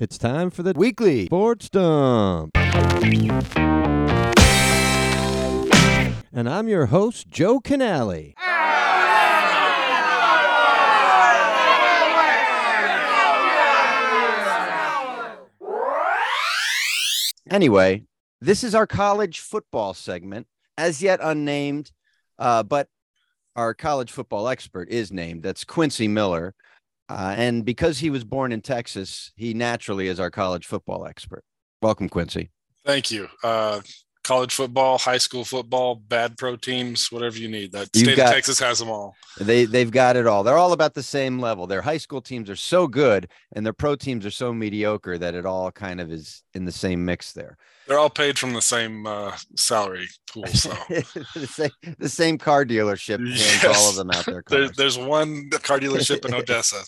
It's time for the weekly sports dump. And I'm your host, Joe Canale. Anyway, this is our college football segment, as yet unnamed, uh, but our college football expert is named. That's Quincy Miller. Uh, and because he was born in Texas, he naturally is our college football expert. Welcome, Quincy. Thank you. Uh, college football, high school football, bad pro teams, whatever you need. That You've state got- of Texas has them all. They they've got it all. They're all about the same level. Their high school teams are so good, and their pro teams are so mediocre that it all kind of is in the same mix there. They're all paid from the same uh, salary pool. So the same the same car dealership hands Yes. all of them out there, cars. there's one car dealership in Odessa.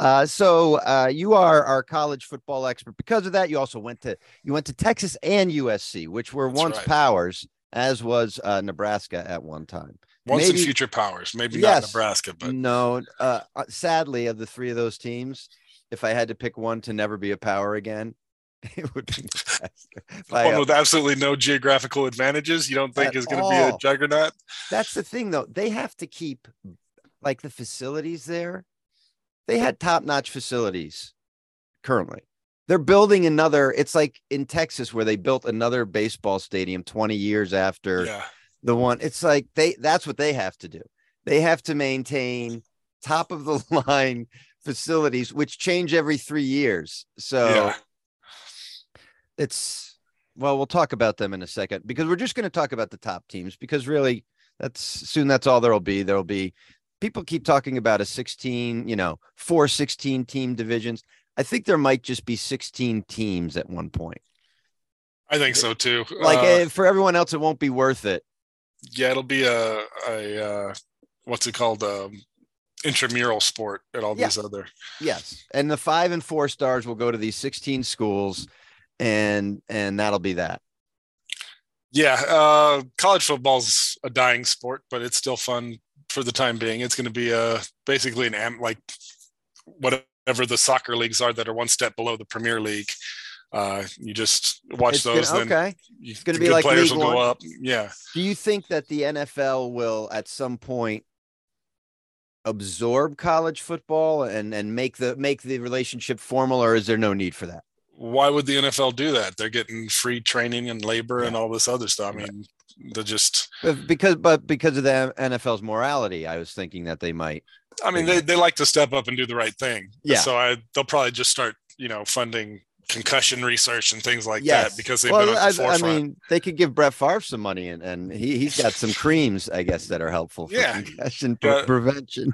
Uh, so uh, you are our college football expert. Because of that, you also went to you went to Texas and USC, which were That's once right. powers, as was uh, Nebraska at one time. Once Maybe- in future powers, maybe Yes. not Nebraska, but no, uh, uh, sadly, of the three of those teams, if I had to pick one to never be a power again, it would be Nebraska. By, one with absolutely no geographical advantages. You don't think is going to be a juggernaut? that's the thing, though. They have to keep like the facilities there. They had top-notch facilities currently. They're building another. It's like in Texas where they built another baseball stadium 20 years after Yeah, the one it's like they that's what they have to do they have to maintain top of the line facilities which change every three years so yeah. it's well we'll talk about them in a second because we're just going to talk about the top teams because really that's soon that's all there'll be there'll be people keep talking about a 16 you know four 16 team divisions i think there might just be 16 teams at one point I think so too. like Uh, eh, for everyone else it won't be worth it yeah, it'll be a a uh, what's it called? Um, intramural sport at all Yeah. these other. Yes, and the five and four stars will go to these sixteen schools, and and that'll be that. Yeah, uh, college football's a dying sport, but it's still fun for the time being. It's going to be a basically an am like whatever the soccer leagues are that are one step below the Premier League. Uh, you just watch It's those, gonna, then okay. you, gonna be like players League will go up. Yeah, Do you think that the NFL will at some point absorb college football and and make the make the relationship formal, or is there no need for that? why would the NFL do that? They're getting free training and labor and all this other stuff. I Right. They're just. Because but because of the NFL's morality, I was thinking that they might. I mean, they, they like to step up and do the right thing. Yeah. So I they'll probably just start, you know, funding concussion research and things like Yes. that because they've well, been on the I, I mean, they could give Brett Favre some money, and and he he's got some creams, I guess, that are helpful for Yeah. concussion Yeah. prevention.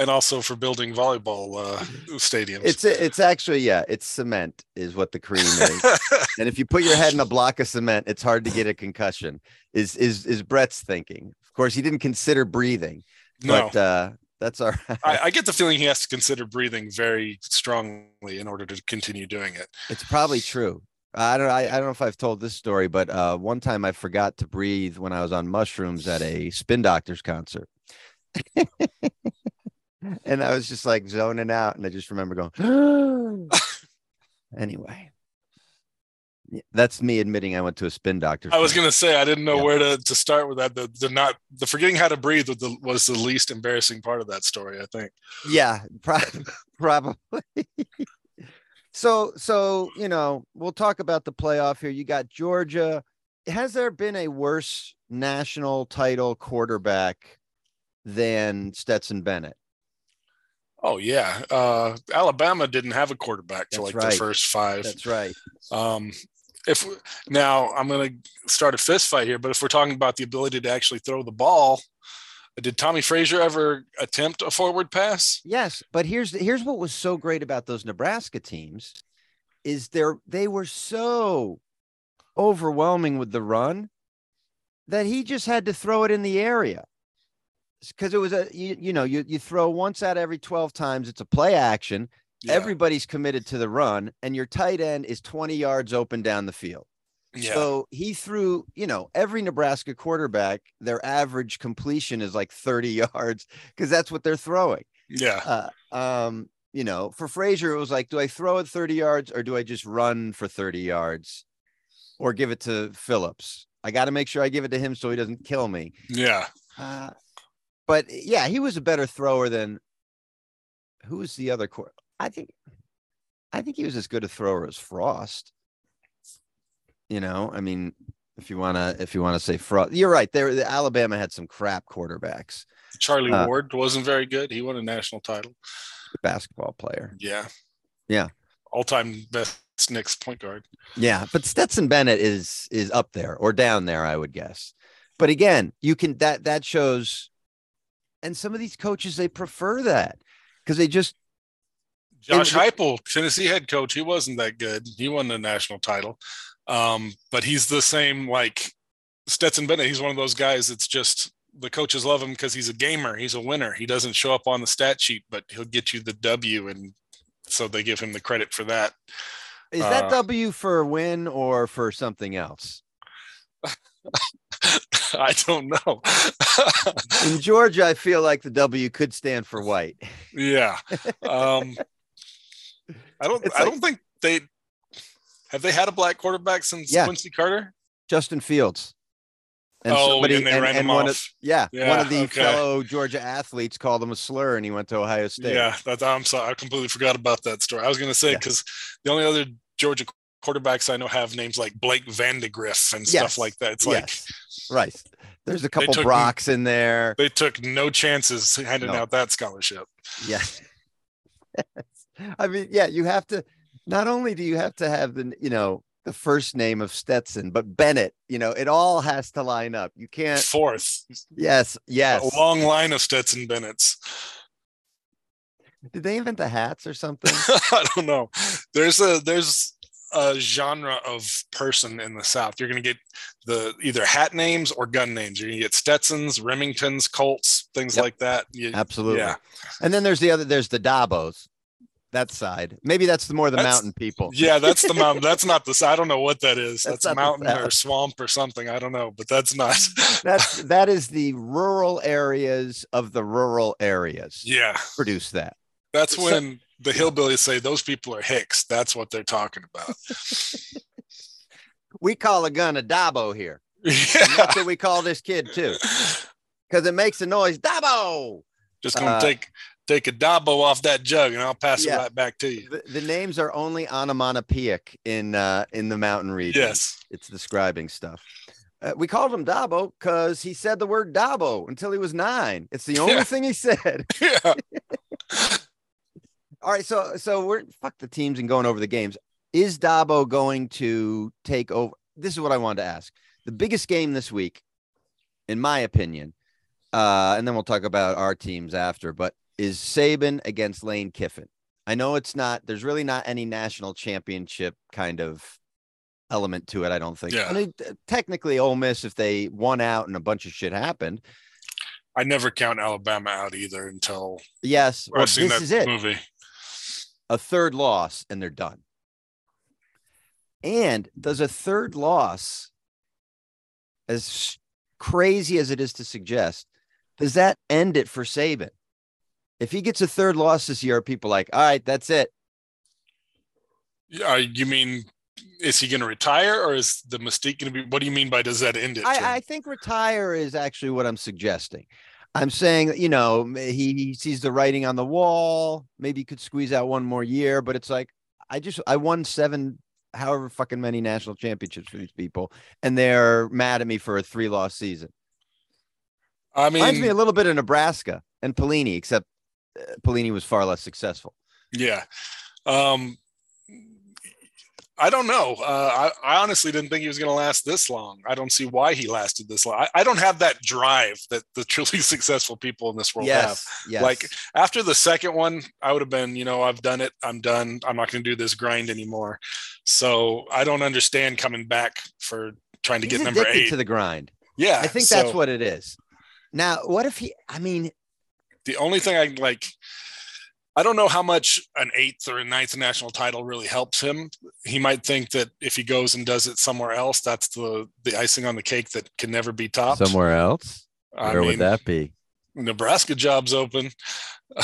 and also for building volleyball uh, stadiums. It's it's actually yeah, it's cement is what the cream is. and if you put your head in a block of cement, it's hard to get a concussion. Is is is Brett's thinking? Of course, he didn't consider breathing, no, but uh, that's all right. I, I get the feeling he has to consider breathing very strongly in order to continue doing it. It's probably true. I don't. I, I don't know if I've told this story, but uh, one time I forgot to breathe when I was on mushrooms at a Spin Doctors concert, and I was just like zoning out, and I just remember going. anyway, that's me admitting I went to a Spin doctor. I was gonna say I didn't know Yeah. where to, to start with that. The, the not the forgetting how to breathe was the, was the least embarrassing part of that story. I think. Yeah, pro- probably. so, so you know, we'll talk about the playoff here. You got Georgia. Has there been a worse national title quarterback than Stetson Bennett? Oh yeah, uh, Alabama didn't have a quarterback for That's like right. the first five. That's right. Um, if now I'm going to start a fist fight here, but if we're talking about the ability to actually throw the ball, did Tommie Frazier ever attempt a forward pass? Yes, but here's here's what was so great about those Nebraska teams is there they were so overwhelming with the run that he just had to throw it in the area because it was a you, you know you you throw once out every 12 times it's a play action Yeah. everybody's committed to the run and your tight end is 20 yards open down the field yeah. so he threw you know every nebraska quarterback their average completion is like 30 yards because that's what they're throwing yeah. uh, um, You know, for Frazier, it was like, do I throw it 30 yards or do I just run for 30 yards or give it to Phillips? I got to make sure I give it to him so he doesn't kill me. Yeah. Uh, but yeah, he was a better thrower than who was the other court? I think I think he was as good a thrower as Frost. You know, I mean, if you wanna if you wanna say Frost, you're right. There, the Alabama had some crap quarterbacks. Charlie Uh, Ward wasn't very good. He won a national title. Basketball player. Yeah. Yeah. All time best Knicks point guard. Yeah, but Stetson Bennett is is up there or down there, I would guess. But again, you can that that shows, and some of these coaches they prefer that because they just Josh And- Heupel, Tennessee head coach, he wasn't that good. He won the national title, um, but he's the same like Stetson Bennett. He's one of those guys that's just the coaches love him because he's a gamer. He's a winner. He doesn't show up on the stat sheet, but he'll get you the W, and so they give him the credit for that. is that Uh, W for a win or for something else? I don't know. In Georgia, I feel like the W could stand for white. yeah, um, I don't. It's I like- don't think they have they had a black quarterback since Yeah. Quincy Carter. Justin Fields. oh, and they ran him one off. Of, yeah, one of the okay. fellow Georgia athletes called him a slur, and he went to Ohio State. Yeah, that, I'm sorry. I completely forgot about that story. I was going to say Yeah. because the only other Georgia quarterbacks I know have names like Blake Vandegrift and Yes. stuff like that. It's like Yes. right. There's a couple took- Brocks in there. they took no chances handing No. out that scholarship. Yeah. I mean, yeah, you have to. Not only do you have to have the, you know, the first name of Stetson, but Bennett. You know, it all has to line up. You can't. Fourth, Yes, yes. a long line of Stetson Bennett's. Did they invent the hats or something? I don't know. There's a there's a genre of person in the South. You're going to get the either hat names or gun names. You're going to get Stetsons, Remingtons, Colts, things Yep. like that. You- Absolutely. Yeah. And then there's the other. There's the Dabos. That side. Maybe that's the more the That's- mountain people. Yeah, that's the mountain. That's not the. I don't know what that is. That's That's, a mountain or swamp or something. I don't know, but that's not. That's that is the rural areas of the rural areas. yeah, Produce that. that's So- when the hillbillies say those people are hicks. That's what they're talking about. We call a gun a Dabo here. And yeah, that's what we call this kid too, because it makes a noise. Dabo. just gonna Uh, take take a dabo off that jug, and I'll pass Yeah. it right back to you. The, the names are only onomatopoeic in uh, in the mountain region. Yes. it's describing stuff. Uh, we called him Dabo because he said the word Dabo until he was nine. It's the only Yeah. thing he said. Yeah. All right, so so we're fuck the teams and going over the games. Is Dabo going to take over? This is what I wanted to ask. The biggest game this week, in my opinion, uh, and then we'll talk about our teams after. But is Saban against Lane Kiffin? I know it's not. There's really not any national championship kind of element to it. I don't think. Yeah. I mean, technically, Ole Miss, if they won out and a bunch of shit happened, I never count Alabama out either until yes. Well, this is it. movie. a third loss and they're done. And does a third loss, as crazy as it is to suggest, does that end it for Saban? If he gets a third loss this year, are people like, all right, that's it. Yeah, you mean is he going to retire, or is the mystique going to be? What do you mean by does that end it? I, I think retire is actually what I'm suggesting. I'm saying, you know, he, he sees the writing on the wall. Maybe he could squeeze out one more year, but it's like, I just, I won seven, however fucking many national championships for these people, and they're mad at me for a three loss season. I mean, Reminds me a little bit of Nebraska and Pelini, except Pelini was far less successful. yeah. Um, I don't know. Uh, I, I honestly didn't think he was going to last this long. I don't see why he lasted this long. I, I don't have that drive that the truly successful people in this world have. yes, yes. Like after the second one, I would have been, you know, I've done it. I'm done. I'm not going to do this grind anymore. So I don't understand coming back for trying to he's get number eight. to the grind. yeah, I think that's what it is. Now, what if he? I mean, the only thing I like. I don't know how much an eighth or a ninth national title really helps him. He might think that if he goes and does it somewhere else, that's the the icing on the cake that can never be topped. somewhere else. I Where mean, would that be? Nebraska job's open.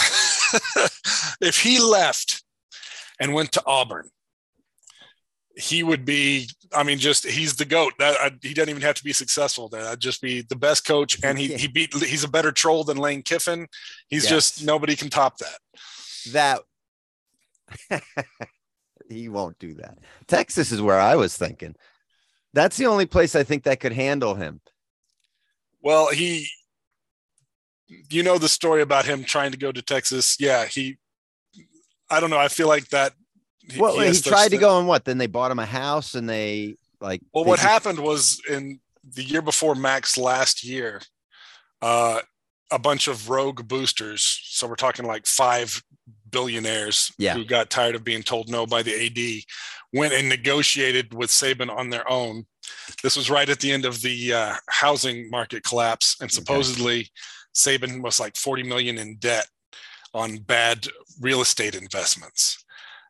if he left and went to Auburn, he would be. I mean, just he's the goat. That I, he doesn't even have to be successful there. That'd just be the best coach, and he he beat. He's a better troll than Lane Kiffin. He's yes. just nobody can top that. That he won't do that. Texas is where I was thinking. That's the only place I think that could handle him. Well, he you know the story about him trying to go to Texas. Yeah, he. I don't know. I feel like that. He, well, he, he tried to go and what? Then they bought him a house and they like. Well, they what just... happened was in the year before Mack's last year, uh, a bunch of rogue boosters. So we're talking like five billionaires yeah. who got tired of being told no by the AD, went and negotiated with Saban on their own. This was right at the end of the uh, housing market collapse, and supposedly okay. Saban was like 40 million in debt on bad real estate investments.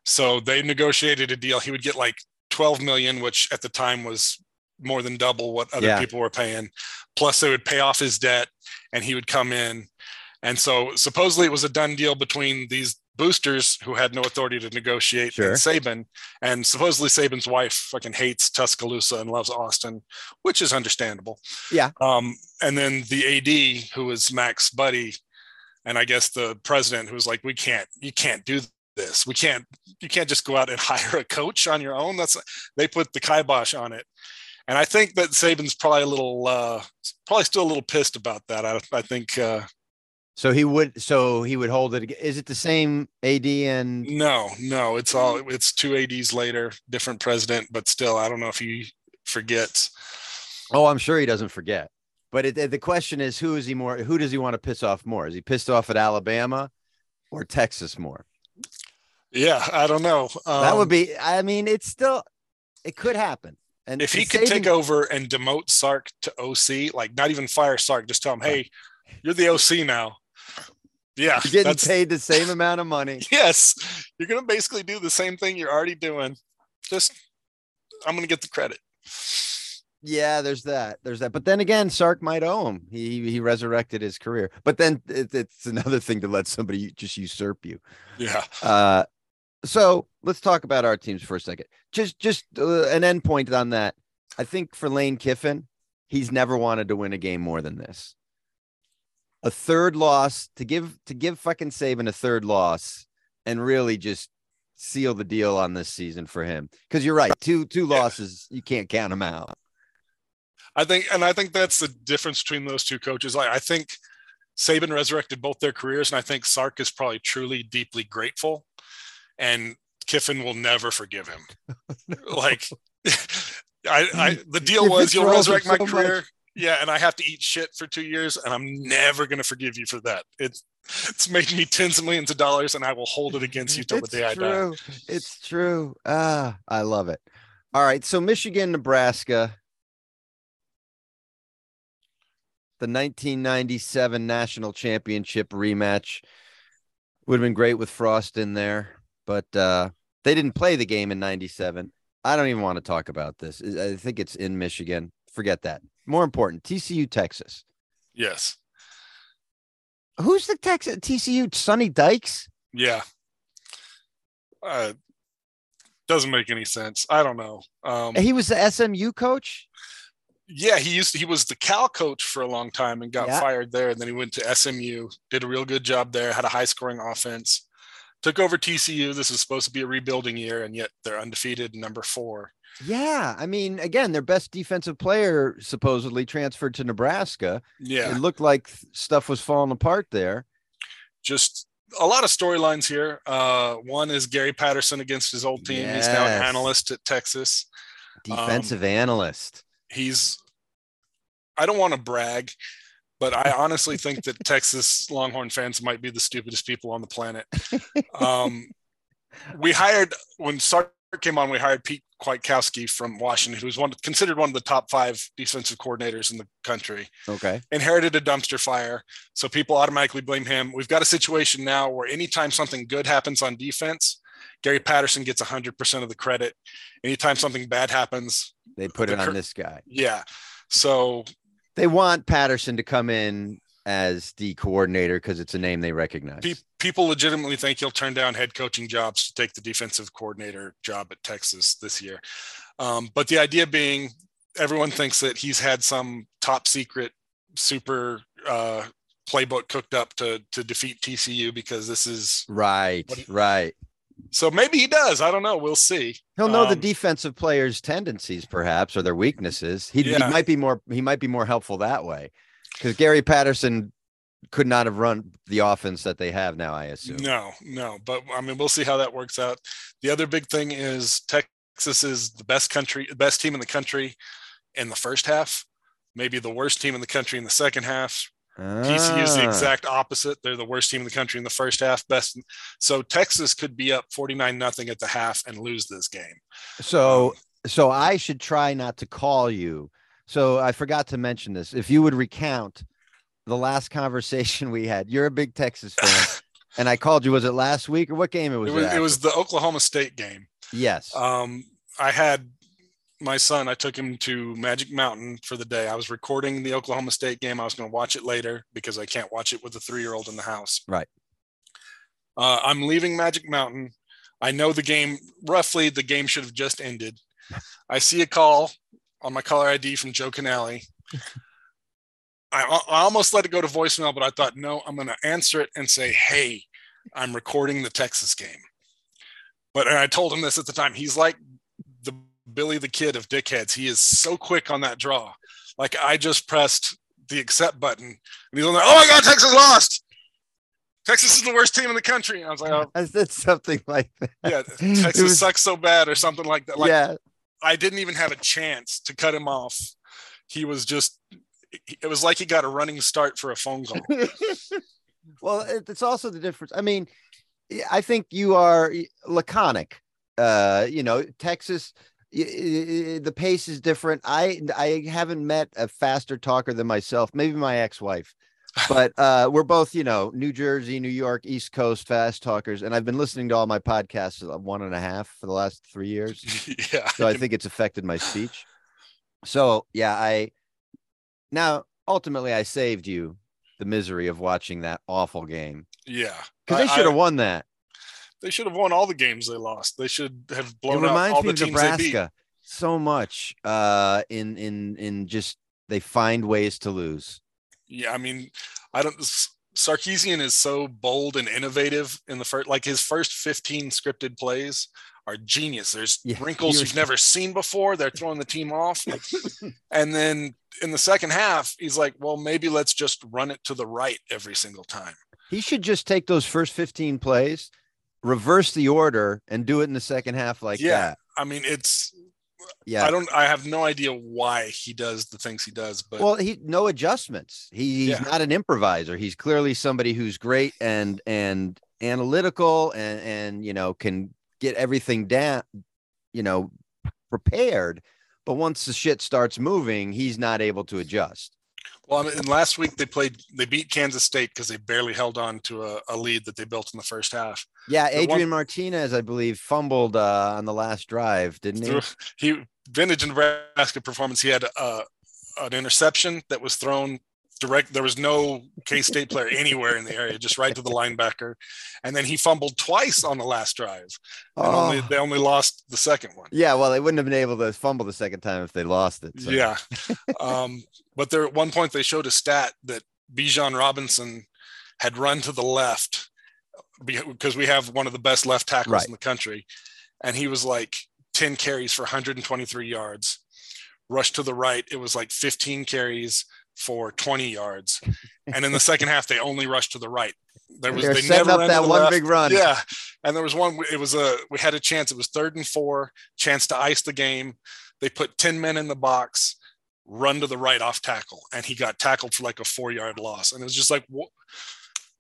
So they negotiated a deal. He would get like 12 million, which at the time was more than double what other yeah. people were paying. Plus, they would pay off his debt and he would come in. And so supposedly it was a done deal between these boosters who had no authority to negotiate sure. and Saban. And supposedly Saban's wife fucking hates Tuscaloosa and loves Austin, which is understandable. Yeah. Um, and then the AD, who was Mack's buddy, and I guess the president who was like, we can't, you can't do this. We can't, you can't just go out and hire a coach on your own. That's they put the kibosh on it. And I think that Saban's probably a little, uh, probably still a little pissed about that. I, I think, uh, so he would so he would hold it. Is it the same AD and no, no, it's all it's two ADs later, different president, but still, I don't know if he forgets. Oh, I'm sure he doesn't forget. But it, the question is, who is he more? Who does he want to piss off more? Is he pissed off at Alabama or Texas more? Yeah, I don't know. Um, that would um, be. I mean, it's still. It could happen. And if he could take over and demote Sark to OC, like not even fire Sark, just tell him, "Hey, you're the OC now." Yeah. You're getting paid the same amount of money. Yes. You're going to basically do the same thing you're already doing. Just, I'm going to get the credit. Yeah, there's that. There's that. But then again, Sark might owe him. He he resurrected his career. But then it, it's another thing to let somebody just usurp you. Yeah. Uh, so let's talk about our teams for a second. Just just uh, an end point on that. I think for Lane Kiffin, he's never wanted to win a game more than this a third loss to give to give fucking Saban a third loss and really just seal the deal on this season for him. Because you're right, two two losses, you can't count them out. I think, and I think that's the difference between those two coaches. Like, I think Saban resurrected both their careers, and I think Sark is probably truly deeply grateful, and Kiffin will never forgive him. no. Like, I, I, the deal was you'll resurrect my so career. Much yeah, and I have to eat shit for two years, and I'm never gonna forgive you for that. It's it's made me tens of millions of dollars, and I will hold it against you till the day true. I die. It's true. Ah, I love it. All right, so Michigan, Nebraska, the 1997 national championship rematch would have been great with Frost in there, but uh, they didn't play the game in 97. I don't even want to talk about this. I think it's in Michigan. Forget that. More important, TCU, Texas. Yes. Who's the Texas TCU? Sonny Dykes? Yeah. Uh, doesn't make any sense. I don't know. Um, he was the SMU coach. Yeah, he used to, he was the Cal coach for a long time and got yeah. fired there. And then he went to SMU, did a real good job there, had a high scoring offense, took over TCU. This is supposed to be a rebuilding year, and yet they're undefeated, number four. Yeah, I mean, again, their best defensive player supposedly transferred to Nebraska. Yeah, it looked like stuff was falling apart there. Just a lot of storylines here. Uh, one is Gary Patterson against his old team. Yes. He's now an analyst at Texas. Defensive um, analyst. He's. I don't want to brag, but I honestly think that Texas Longhorn fans might be the stupidest people on the planet. Um, we hired when Sark came on, we hired Pete Kwiatkowski from Washington, who was one considered one of the top five defensive coordinators in the country. Okay. Inherited a dumpster fire. So people automatically blame him. We've got a situation now where anytime something good happens on defense, Gary Patterson gets 100% of the credit. Anytime something bad happens, they put the it on this guy. Yeah. So they want Patterson to come in as the coordinator because it's a name they recognize. Pe- people legitimately think he'll turn down head coaching jobs to take the defensive coordinator job at Texas this year. Um, but the idea being, everyone thinks that he's had some top secret, super uh, playbook cooked up to to defeat TCU because this is right, What- right. So maybe he does. I don't know. We'll see. He'll know the Um, defensive players' tendencies, perhaps, or their weaknesses. He, he might be more. He might be more helpful that way, because Gary Patterson could not have run the offense that they have now. I assume. No, no, but I mean, we'll see how that works out. The other big thing is Texas is the best country, the best team in the country in the first half, maybe the worst team in the country in the second half. TCU is the Ah, exact opposite. They're the worst team in the country in the first half. Best, so Texas could be up forty nine nothing at the half and lose this game. So, so I should try not to call you. So I forgot to mention this. If you would recount the last conversation we had, you're a big Texas fan, and I called you. Was it last week or what game it was? It was, it was the Oklahoma State game. yes. Um, I had my son, I took him to Magic Mountain for the day. I was recording the Oklahoma State game. I was going to watch it later because I can't watch it with a three year old in the house. Right. Uh, I'm leaving Magic Mountain. I know the game, roughly, the game should have just ended. I see a call on my caller ID from Joe Canale. I, I almost let it go to voicemail, but I thought, no, I'm going to answer it and say, hey, I'm recording the Texas game. But and I told him this at the time. He's like Billy the Kid of dickheads. He is so quick on that draw. Like I just pressed the accept button, and he's like, "Oh my God, Texas lost! Texas is the worst team in the country." And I was like, oh, I said something like that. "Yeah, Texas was- sucks so bad," or something like that. Like yeah. I didn't even have a chance to cut him off. He was just. It was like he got a running start for a phone call. well, it's also the difference. I mean, I think you are laconic. Uh, you know, Texas, the pace is different. I I haven't met a faster talker than myself. Maybe my ex-wife, but uh, we're both you know New Jersey, New York, East Coast fast talkers, and I've been listening to all my podcasts uh, one and a half for the last three years. yeah. so I think it's affected my speech. So yeah, I now ultimately I saved you the misery of watching that awful game yeah. because they should have won that. They should have won all the games they lost. They should have It blown out all me the of teams they beat. Nebraska so much. Uh, in in in just they find ways to lose. Yeah, I mean, I don't. Sarkisian is so bold and innovative in the first, like his first 15 scripted plays are genius. There's Yeah, wrinkles you've never seen before. They're throwing the team off. and then in the second half, he's like, well, maybe let's just run it to the right every single time. He should just take those first fifteen plays, reverse the order, and do it in the second half like Yeah. that. I mean, it's, Yeah. I don't, I have no idea why he does the things he does, but well, he no adjustments. He, he's Yeah. not an improviser. He's clearly somebody who's great and and analytical and and you know can get everything down, you know, prepared. But once the shit starts moving, he's not able to adjust. Well, I mean, and last week they played, they beat Kansas State because they barely held on to a, a lead that they built in the first half. Yeah, The one- Adrian Martinez, I believe, fumbled uh, on the last drive, didn't he? He vintage Nebraska performance. He had uh, an interception that was thrown direct. There was no K State player anywhere in the area, just right to the linebacker. And then he fumbled twice on the last drive. And only, Oh. they only lost the second one. Yeah, well, they wouldn't have been able to fumble the second time if they lost it. so. Yeah. um, but there at one point they showed a stat that Bijan Robinson had run to the left because we have one of the best left tackles Right. in the country. And he was like 10 carries for 123 yards. Rushed to the right, it was like 15 carries for 20 yards. And in the second half, they only rushed to the right. There was They're they setting never up that one left. big run. Yeah. And there was one, it was a, we had a chance. It was third and four, chance to ice the game. They put 10 men in the box, run to the right off tackle. And he got tackled for like a four yard loss. And it was just like, wh-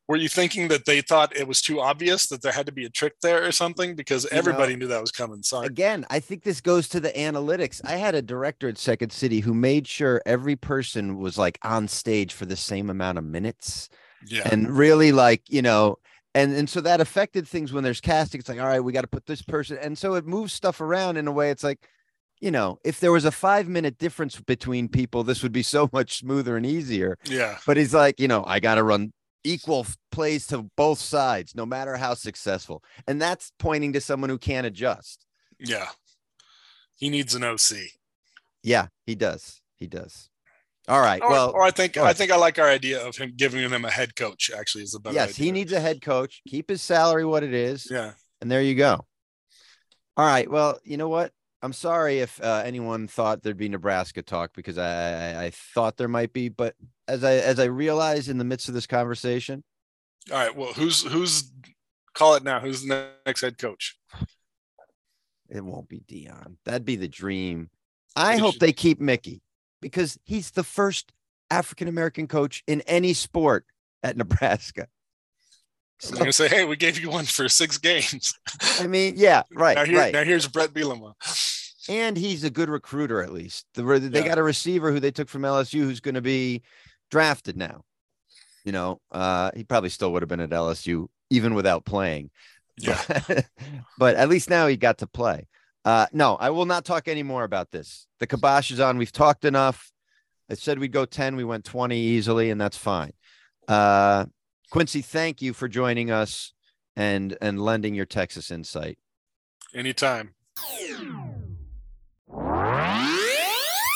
were you thinking that they thought it was too obvious that there had to be a trick there or something? Because know, everybody knew that was coming. Sorry. Again, I think this goes to the analytics. I had a director at Second City who made sure every person was like on stage for the same amount of minutes Yeah. and really like, you know, and and so that affected things when there's casting. It's like, all right, we got to put this person. And so it moves stuff around in a way. It's like, you know, if there was a five minute difference between people, this would be so much smoother and easier. Yeah. But he's like, you know, I got to run equal plays to both sides, no matter how successful. And that's pointing to someone who can't adjust. Yeah. He needs an OC. Yeah, he does. He does. All right. Or, well, or I think I think I like our idea of him giving him a head coach. Actually, is a better. yes, idea. he needs a head coach. Keep his salary what it is, Yeah. and there you go. All right. Well, you know what? I'm sorry if uh, anyone thought there'd be Nebraska talk because I, I thought there might be, but as I as I realized in the midst of this conversation, All right. Well, who's who's call it now? Who's the next head coach? it won't be Deion. That'd be the dream. I hope should- they keep Mickey because he's the first African American coach in any sport at Nebraska. I'm gonna say, hey, we gave you one for six games. I mean, yeah, right, now, here, right. now here's Bret Bielema. and he's a good recruiter at least. The, they Yeah. got a receiver who they took from LSU who's going to be drafted now. You know, uh, he probably still would have been at LSU even without playing. Yeah. But, but at least now he got to play. Uh, no, I will not talk any more about this. The kibosh is on. We've talked enough. I said we'd go 10. We went 20 easily, and that's fine. Uh, Quincy, thank you for joining us and and lending your Texas insight. Anytime.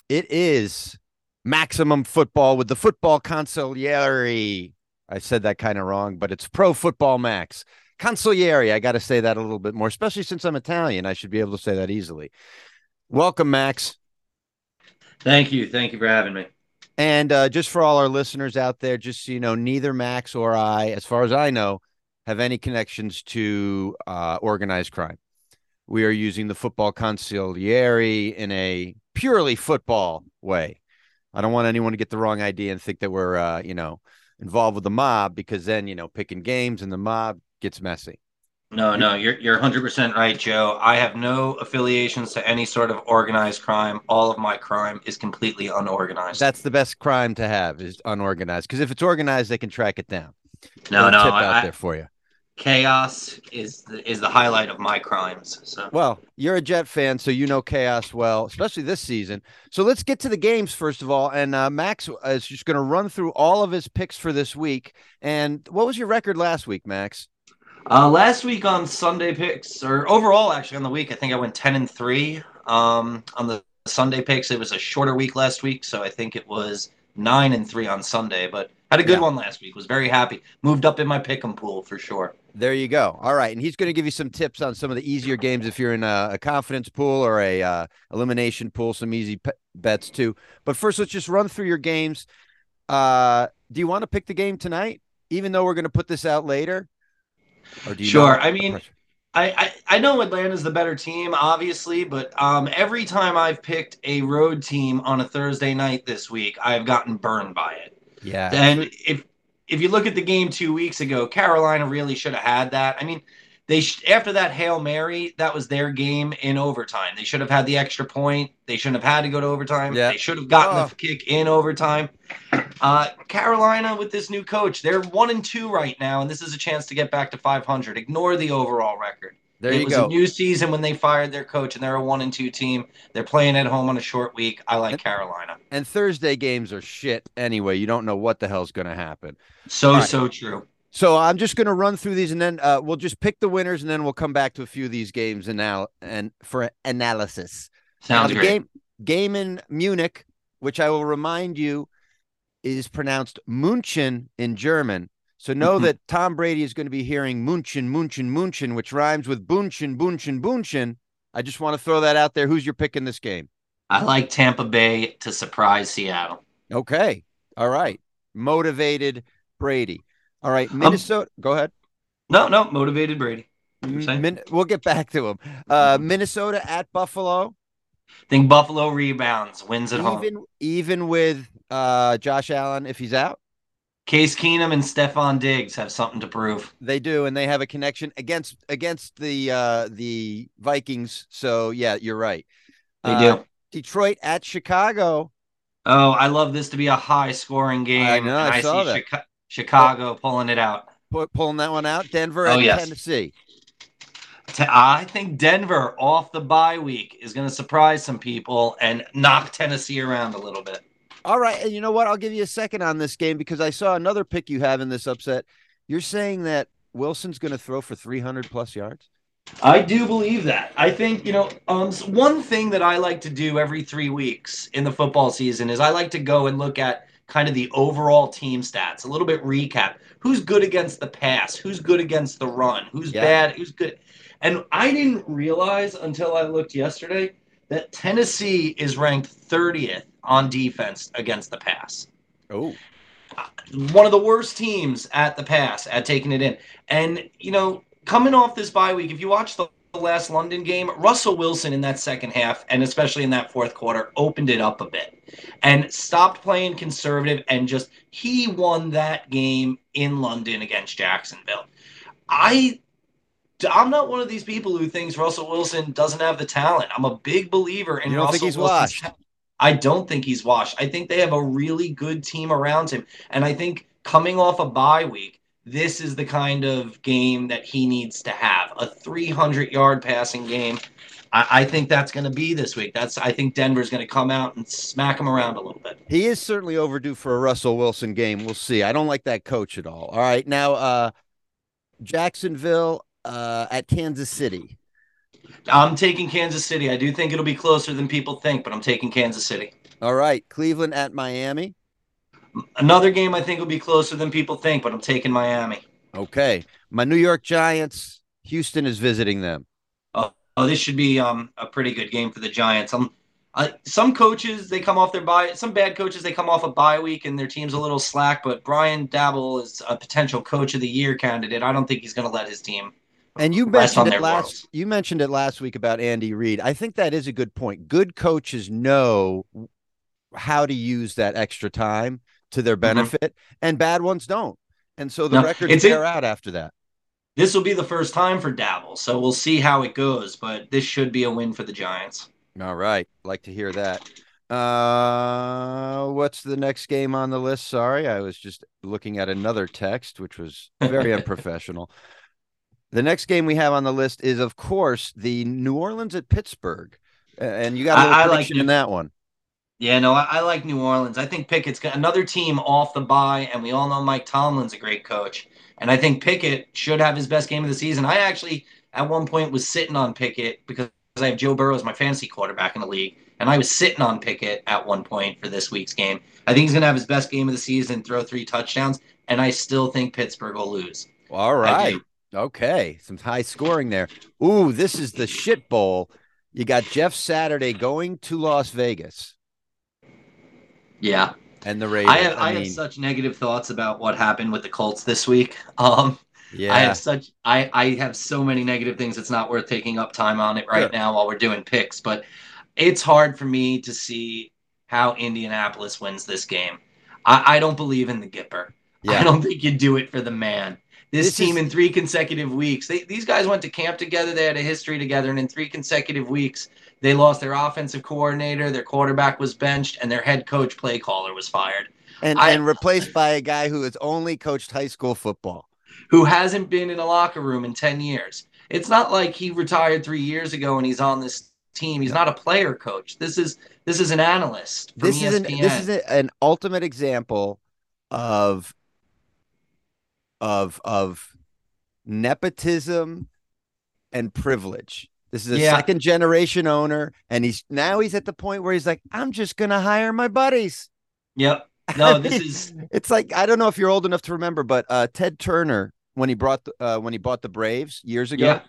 It is maximum football with the football consigliere. I said that kind of wrong, but it's pro football max. Consigliere. I got to say that a little bit more, especially since I'm Italian. I should be able to say that easily. Welcome, Max. Thank you. Thank you for having me. And uh, just for all our listeners out there, just so you know, neither Max or I, as far as I know, have any connections to uh, organized crime. We are using the football consigliere in a purely football way. I don't want anyone to get the wrong idea and think that we're, uh, you know, involved with the mob because then, you know, picking games and the mob gets messy. No, no, you're you're 100% right, Joe. I have no affiliations to any sort of organized crime. All of my crime is completely unorganized. That's the best crime to have is unorganized because if it's organized, they can track it down. no, Little no, tip out I, there for you. chaos is the, is the highlight of my crimes. So Well, you're a Jet fan, so you know chaos well, especially this season. So let's get to the games first of all. And uh, Max is just going to run through all of his picks for this week. And what was your record last week, Max? Uh, last week on Sunday picks, or overall actually on the week, I think I went ten and three. Um, on the Sunday picks, it was a shorter week last week, so I think it was nine and three on Sunday. But had a good Yeah. one last week. Was very happy. Moved up in my pick'em pool for sure. There you go. All right, and he's going to give you some tips on some of the easier games if you're in a, a confidence pool or a uh, elimination pool. Some easy pe- bets too. But first, let's just run through your games. Uh, do you want to pick the game tonight, even though we're going to put this out later? Or do you Sure. not? I mean, I, I, I know Atlanta's the better team, obviously, but um, every time I've picked a road team on a Thursday night this week, I've gotten burned by it. yeah. And if if you look at the game two weeks ago, Carolina really should have had that. I mean, they sh- after that hail mary, that was their game in overtime. They should have had the extra point. They shouldn't have had to go to overtime. Yeah. They should have gotten Oh. the kick in overtime. Uh, Carolina with this new coach, they're one and two right now, and this is a chance to get back to 500. Ignore the overall record. There it you was go. a new season when they fired their coach, and they're a one and two team. They're playing at home on a short week. I like Carolina. and Thursday games are shit anyway. You don't know what the hell's going to happen. So right. so true. So I'm just going to run through these, and then uh, we'll just pick the winners, and then we'll come back to a few of these games and now and for analysis. Now, Sounds the great. game game in Munich, which I will remind you is pronounced München in German. So know Mhm. that Tom Brady is going to be hearing München, München, München, which rhymes with Bunchen, Bunchen, Bunchen. I just want to throw that out there. Who's your pick in this game? I like Tampa Bay to surprise Seattle. Okay. All right. Motivated Brady. All right. Um, Minnesota. go ahead. No, no, motivated Brady. M- Min- we'll get back to him. Uh, Minnesota at Buffalo. Think Buffalo rebounds, wins at home. Even even with uh, Josh Allen, if he's out, Case Keenum and Stefon Diggs have something to prove. they do, and they have a connection against against the uh, the Vikings. So yeah, you're right. They Uh, do. Detroit at Chicago. Oh, I love this to be a high scoring game. I know, and I saw see that. Chica- Chicago pulling it out. Pulling that one out. Denver Oh, at yes. Tennessee. I think Denver off the bye week is going to surprise some people and knock Tennessee around a little bit. All right, and you know what? I'll give you a second on this game because I saw another pick you have in this upset. You're saying that Wilson's going to throw for 300 plus yards. I do believe that. I think, you know, um, one thing that I like to do every three weeks in the football season is I like to go and look at kind of the overall team stats, a little bit recap. Who's good against the pass? Who's good against the run? Who's yeah. bad? Who's good? And I didn't realize until I looked yesterday that Tennessee is ranked 30th on defense against the pass. Oh. One of the worst teams at the pass, at taking it in. And, you know, coming off this bye week, if you watch the last London game, Russell Wilson in that second half, and especially in that fourth quarter, opened it up a bit and stopped playing conservative and just he won that game in London against Jacksonville. I I'm not one of these people who thinks Russell Wilson doesn't have the talent. I'm a big believer in you don't Russell think he's Wilson's washed. I don't think he's washed. I think they have a really good team around him. And I think coming off a bye week, this is the kind of game that he needs to have a 300 yard passing game. I, I think that's going to be this week. That's I think Denver's going to come out and smack him around a little bit. He is certainly overdue for a Russell Wilson game. We'll see. I don't like that coach at all. All right, now uh, Jacksonville uh, at Kansas City. I'm taking Kansas City. I do think it'll be closer than people think, but I'm taking Kansas City. All right, Cleveland at Miami. Another game I think will be closer than people think, but I'm taking Miami. Okay, my New York Giants. Houston is visiting them. Oh, oh this should be um, a pretty good game for the Giants. Um, some coaches they come off their bye. Some bad coaches they come off a bye week and their team's a little slack. But Brian Daboll is a potential coach of the year candidate. I don't think he's going to let his team and you mentioned it last. Worlds. You mentioned it last week about Andy Reid. I think that is a good point. Good coaches know how to use that extra time to their mm-hmm. benefit, mm-hmm. and bad ones don't. And so the no, records bear out after that. This will be the first time for Daboll, so we'll see how it goes. But this should be a win for the Giants. All right, like to hear that. Uh, what's the next game on the list? Sorry, I was just looking at another text, which was very unprofessional. The next game we have on the list is, of course, the New Orleans at Pittsburgh, and you got a little I, prediction like in that one. Yeah, no, I, I, like New Orleans. I think Pickett's got another team off the bye, and we all know Mike Tomlin's a great coach. And I think Pickett should have his best game of the season. I actually, at one point, was sitting on Pickett because I have Joe Burrow as my fantasy quarterback in the league, and I was sitting on Pickett at one point for this week's game. I think he's going to have his best game of the season, throw three touchdowns, and I still think Pittsburgh will lose. All right. Okay, some high scoring there. Ooh, this is the shit bowl. You got Jeff Saturday going to Las Vegas. Yeah. And the Raiders. I have I, I mean, have such negative thoughts about what happened with the Colts this week. Um yeah. I have such I I have so many negative things it's not worth taking up time on it right sure. now while we're doing picks, but it's hard for me to see how Indianapolis wins this game. I, I don't believe in the Gipper. Yeah. I don't think you do it for the man this, this team is... in three consecutive weeks. They, these guys went to camp together. They had a history together, and in three consecutive weeks, they lost their offensive coordinator, their quarterback was benched, and their head coach play caller was fired. And, I, and replaced by a guy who has only coached high school football, who hasn't been in a locker room in ten years. It's not like he retired three years ago and he's on this team. He's not a player coach. This is this is an analyst. this is an, this is a, an ultimate example of of of nepotism and privilege. This is a yeah. second generation owner, and he's now he's at the point where he's like, I'm just gonna hire my buddies. Yep. No, this is it's like I don't know if you're old enough to remember, but uh, Ted Turner, when he brought the, uh, when he bought the Braves years ago, yeah.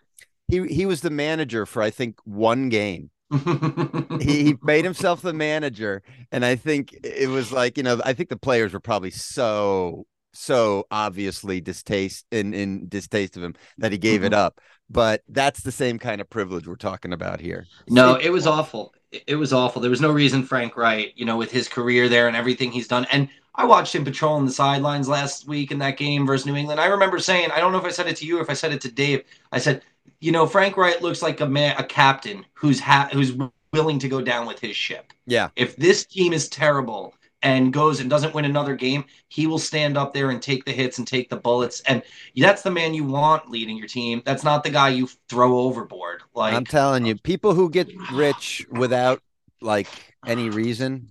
he he was the manager for I think one game. he, he made himself the manager, and I think it was like you know I think the players were probably so so obviously distaste in in distaste of him that he gave mm-hmm. it up. But that's the same kind of privilege we're talking about here. No, it was awful. It was awful. There was no reason Frank Reich you know, with his career there and everything he's done. And I watched him patrolling the sidelines last week in that game versus New England. I remember saying, I don't know if I said it to you or if I said it to Dave. I said, you know, Frank Reich looks like a man, a captain who's ha- who's willing to go down with his ship. Yeah. If this team is terrible, and goes and doesn't win another game, he will stand up there and take the hits and take the bullets. And that's the man you want leading your team. That's not the guy you throw overboard. Like I'm telling you, people who get rich without like any reason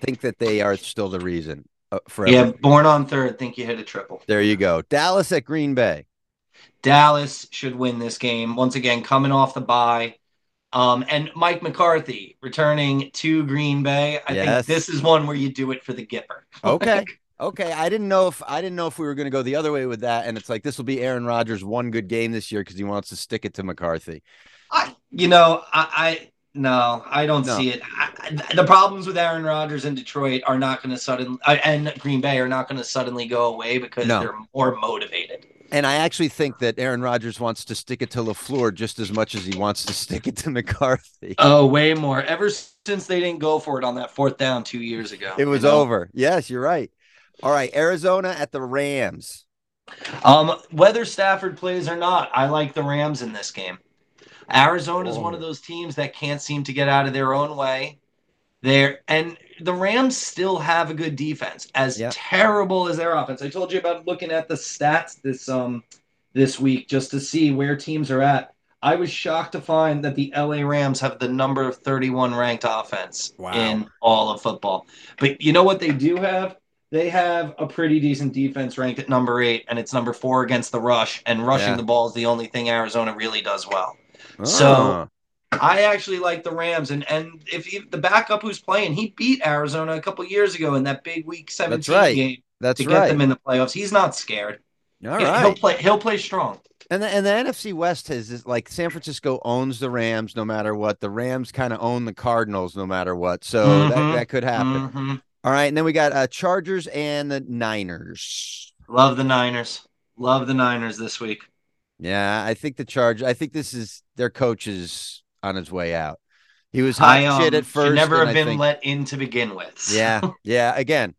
think that they are still the reason. Uh, forever. Yeah, born on third. Think you hit a triple. There you go. Dallas at Green Bay. Dallas should win this game once again, coming off the bye. Um, and Mike McCarthy returning to Green Bay. I Yes. think this is one where you do it for the Gipper. Okay. Okay. I didn't know if I didn't know if we were going to go the other way with that. And it's like this will be Aaron Rodgers' one good game this year because he wants to stick it to McCarthy. I, you know, I, I no, I don't No. see it. I, the problems with Aaron Rodgers in Detroit are not going to suddenly, uh, and Green Bay are not going to suddenly go away because No. they're more motivated. And I actually think that Aaron Rodgers wants to stick it to LaFleur just as much as he wants to stick it to McCarthy. Oh, way more. Ever since they didn't go for it on that fourth down two years ago, it was you know? over. Yes, you're right. All right. Arizona at the Rams. Um, whether Stafford plays or not, I like the Rams in this game. Arizona is one Oh. of those teams that can't seem to get out of their own way. There and the Rams still have a good defense. As Yep. terrible as their offense. I told you about looking at the stats this um this week just to see where teams are at. I was shocked to find that the LA Rams have the number of 31 ranked offense Wow. in all of football. But you know what they do have? They have a pretty decent defense ranked at number eight, and it's number four against the rush. And rushing Yeah. the ball is the only thing Arizona really does well. So- Ah, I actually like the Rams, and and if you, the backup who's playing, he beat Arizona a couple years ago in that big Week 17 That's right. game that's to get them in the playoffs. He's not scared. All He- right. He'll play. He'll play strong. And the, and the NFC West has is like San Francisco owns the Rams no matter what. The Rams kind of own the Cardinals no matter what. So Mhm. that, that could happen. Mhm. All right. And then we got uh, Chargers and the Niners. Love the Niners. Love the Niners this week. Yeah, I think the Charge. I think this is their coach is on his way out. He was hot I um, shit at first. should never have been think- let in to begin with. Yeah, yeah. Again,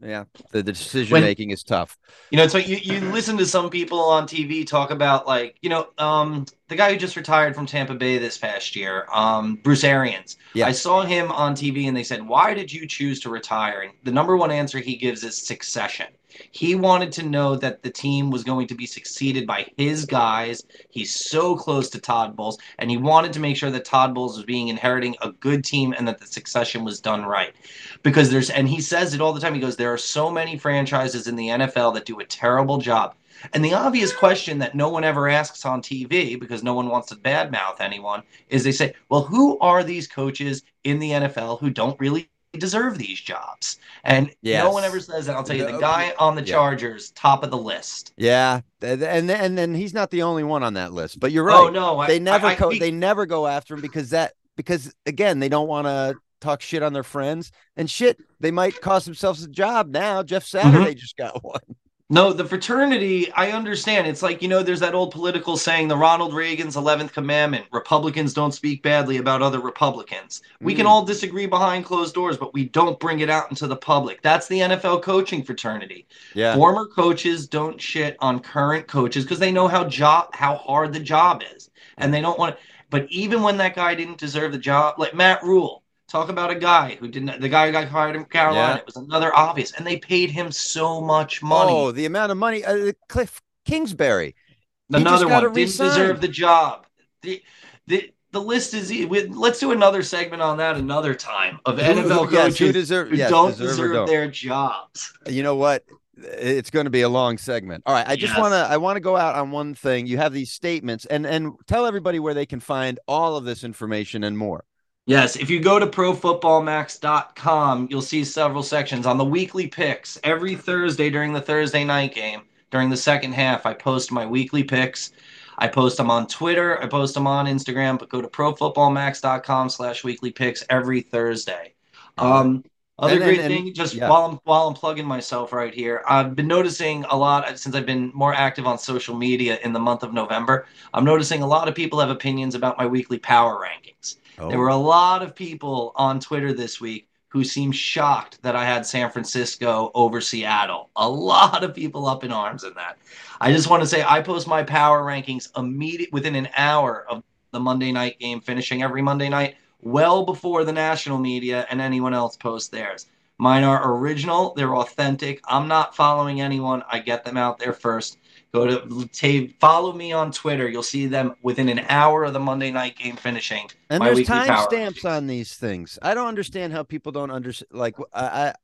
yeah. The, the decision making is tough. You know, it's like you, you listen to some people on TV talk about like, you know, um, the guy who just retired from Tampa Bay this past year, um, Bruce Arians. Yeah. I saw him on TV and they said, Why did you choose to retire? And the number one answer he gives is succession. He wanted to know that the team was going to be succeeded by his guys. He's so close to Todd Bowles, and he wanted to make sure that Todd Bowles was being inheriting a good team and that the succession was done right because there's and he says it all the time he goes there are so many franchises in the NFL that do a terrible job and the obvious question that no one ever asks on TV because no one wants to badmouth anyone is they say well who are these coaches in the NFL who don't really deserve these jobs and Yes. no one ever says that I'll tell you the guy on the yeah. Chargers top of the list Yeah, and and then he's not the only one on that list. But you're right. oh no I- they never I, I, co- we- they never go after him because that because again they don't want to talk shit on their friends and shit they might cost themselves a job now jeff Mm-hmm. saturday just got one No, the fraternity, I understand. It's like, you know, there's that old political saying, the Ronald Reagan's 11th commandment Republicans don't speak badly about other Republicans. We can Mm. all disagree behind closed doors, but we don't bring it out into the public. That's the NFL coaching fraternity. yeah Former coaches don't shit on current coaches because they know how job how hard the job is. And they don't want to. But even when that guy didn't deserve the job, like Matt Rhule, talk about a guy who didn't, the guy who got fired in Carolina, Yeah. it was another obvious. And they paid him so much money. oh the amount of money uh, kliff kingsbury Another one didn't resign. deserve the job. The, the, the list is we, let's do another segment on that another time of NFL yes, coaches who deserve, who yes, don't deserve deserve don't. their jobs. you know what it's going to be a long segment all right i just Yes. want to i want to go out on one thing you have these statements and and tell everybody where they can find all of this information and more Yes, if you go to profootballmax.com, you'll see several sections on the weekly picks. Every Thursday during the Thursday night game, during the second half, I post my weekly picks. I post them on Twitter, I post them on Instagram, but go to profootballmax.com slash weekly picks every Thursday. Um, other And- great and- thing, just yeah. while I'm while I'm plugging myself right here, I've been noticing a lot since I've been more active on social media in the month of November. I'm noticing a lot of people have opinions about my weekly power rankings. Oh There were a lot of people on Twitter this week who seemed shocked that I had San Francisco over Seattle. A lot of people up in arms in that. I just want to say I post my power rankings immediate within an hour of the Monday night game finishing every Monday night, well before the national media and anyone else posts theirs. Mine are original, they're authentic. I'm not following anyone. I get them out there first. Go to follow me on Twitter. You'll see them within an hour of the Monday night game finishing. And there's timestamps on these things. I don't understand how people don't understand. Like I,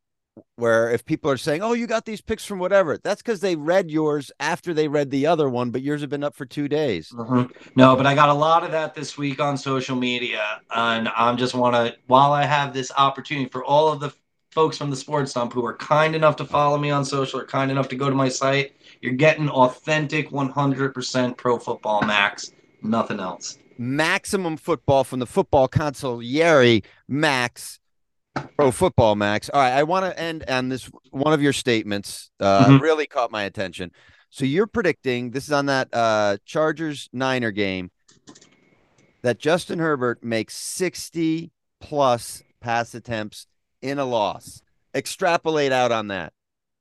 where if people are saying, "Oh, you got these picks from whatever," that's because they read yours after they read the other one, but yours have been up for two days. Mm-hmm. No, but I got a lot of that this week on social media, and I'm just want to while I have this opportunity for all of the folks from the Sports Dump who are kind enough to follow me on social or kind enough to go to my site, you're getting authentic 100% Pro Football Max, nothing else. Maximum football from the football consigliere Max Pro Football Max. All right, I want to end on this one of your statements. Uh, mm-hmm. Really caught my attention. So you're predicting this is on that uh, Chargers Niner game that Justin Herbert makes 60 plus pass attempts in a loss. Extrapolate out on that.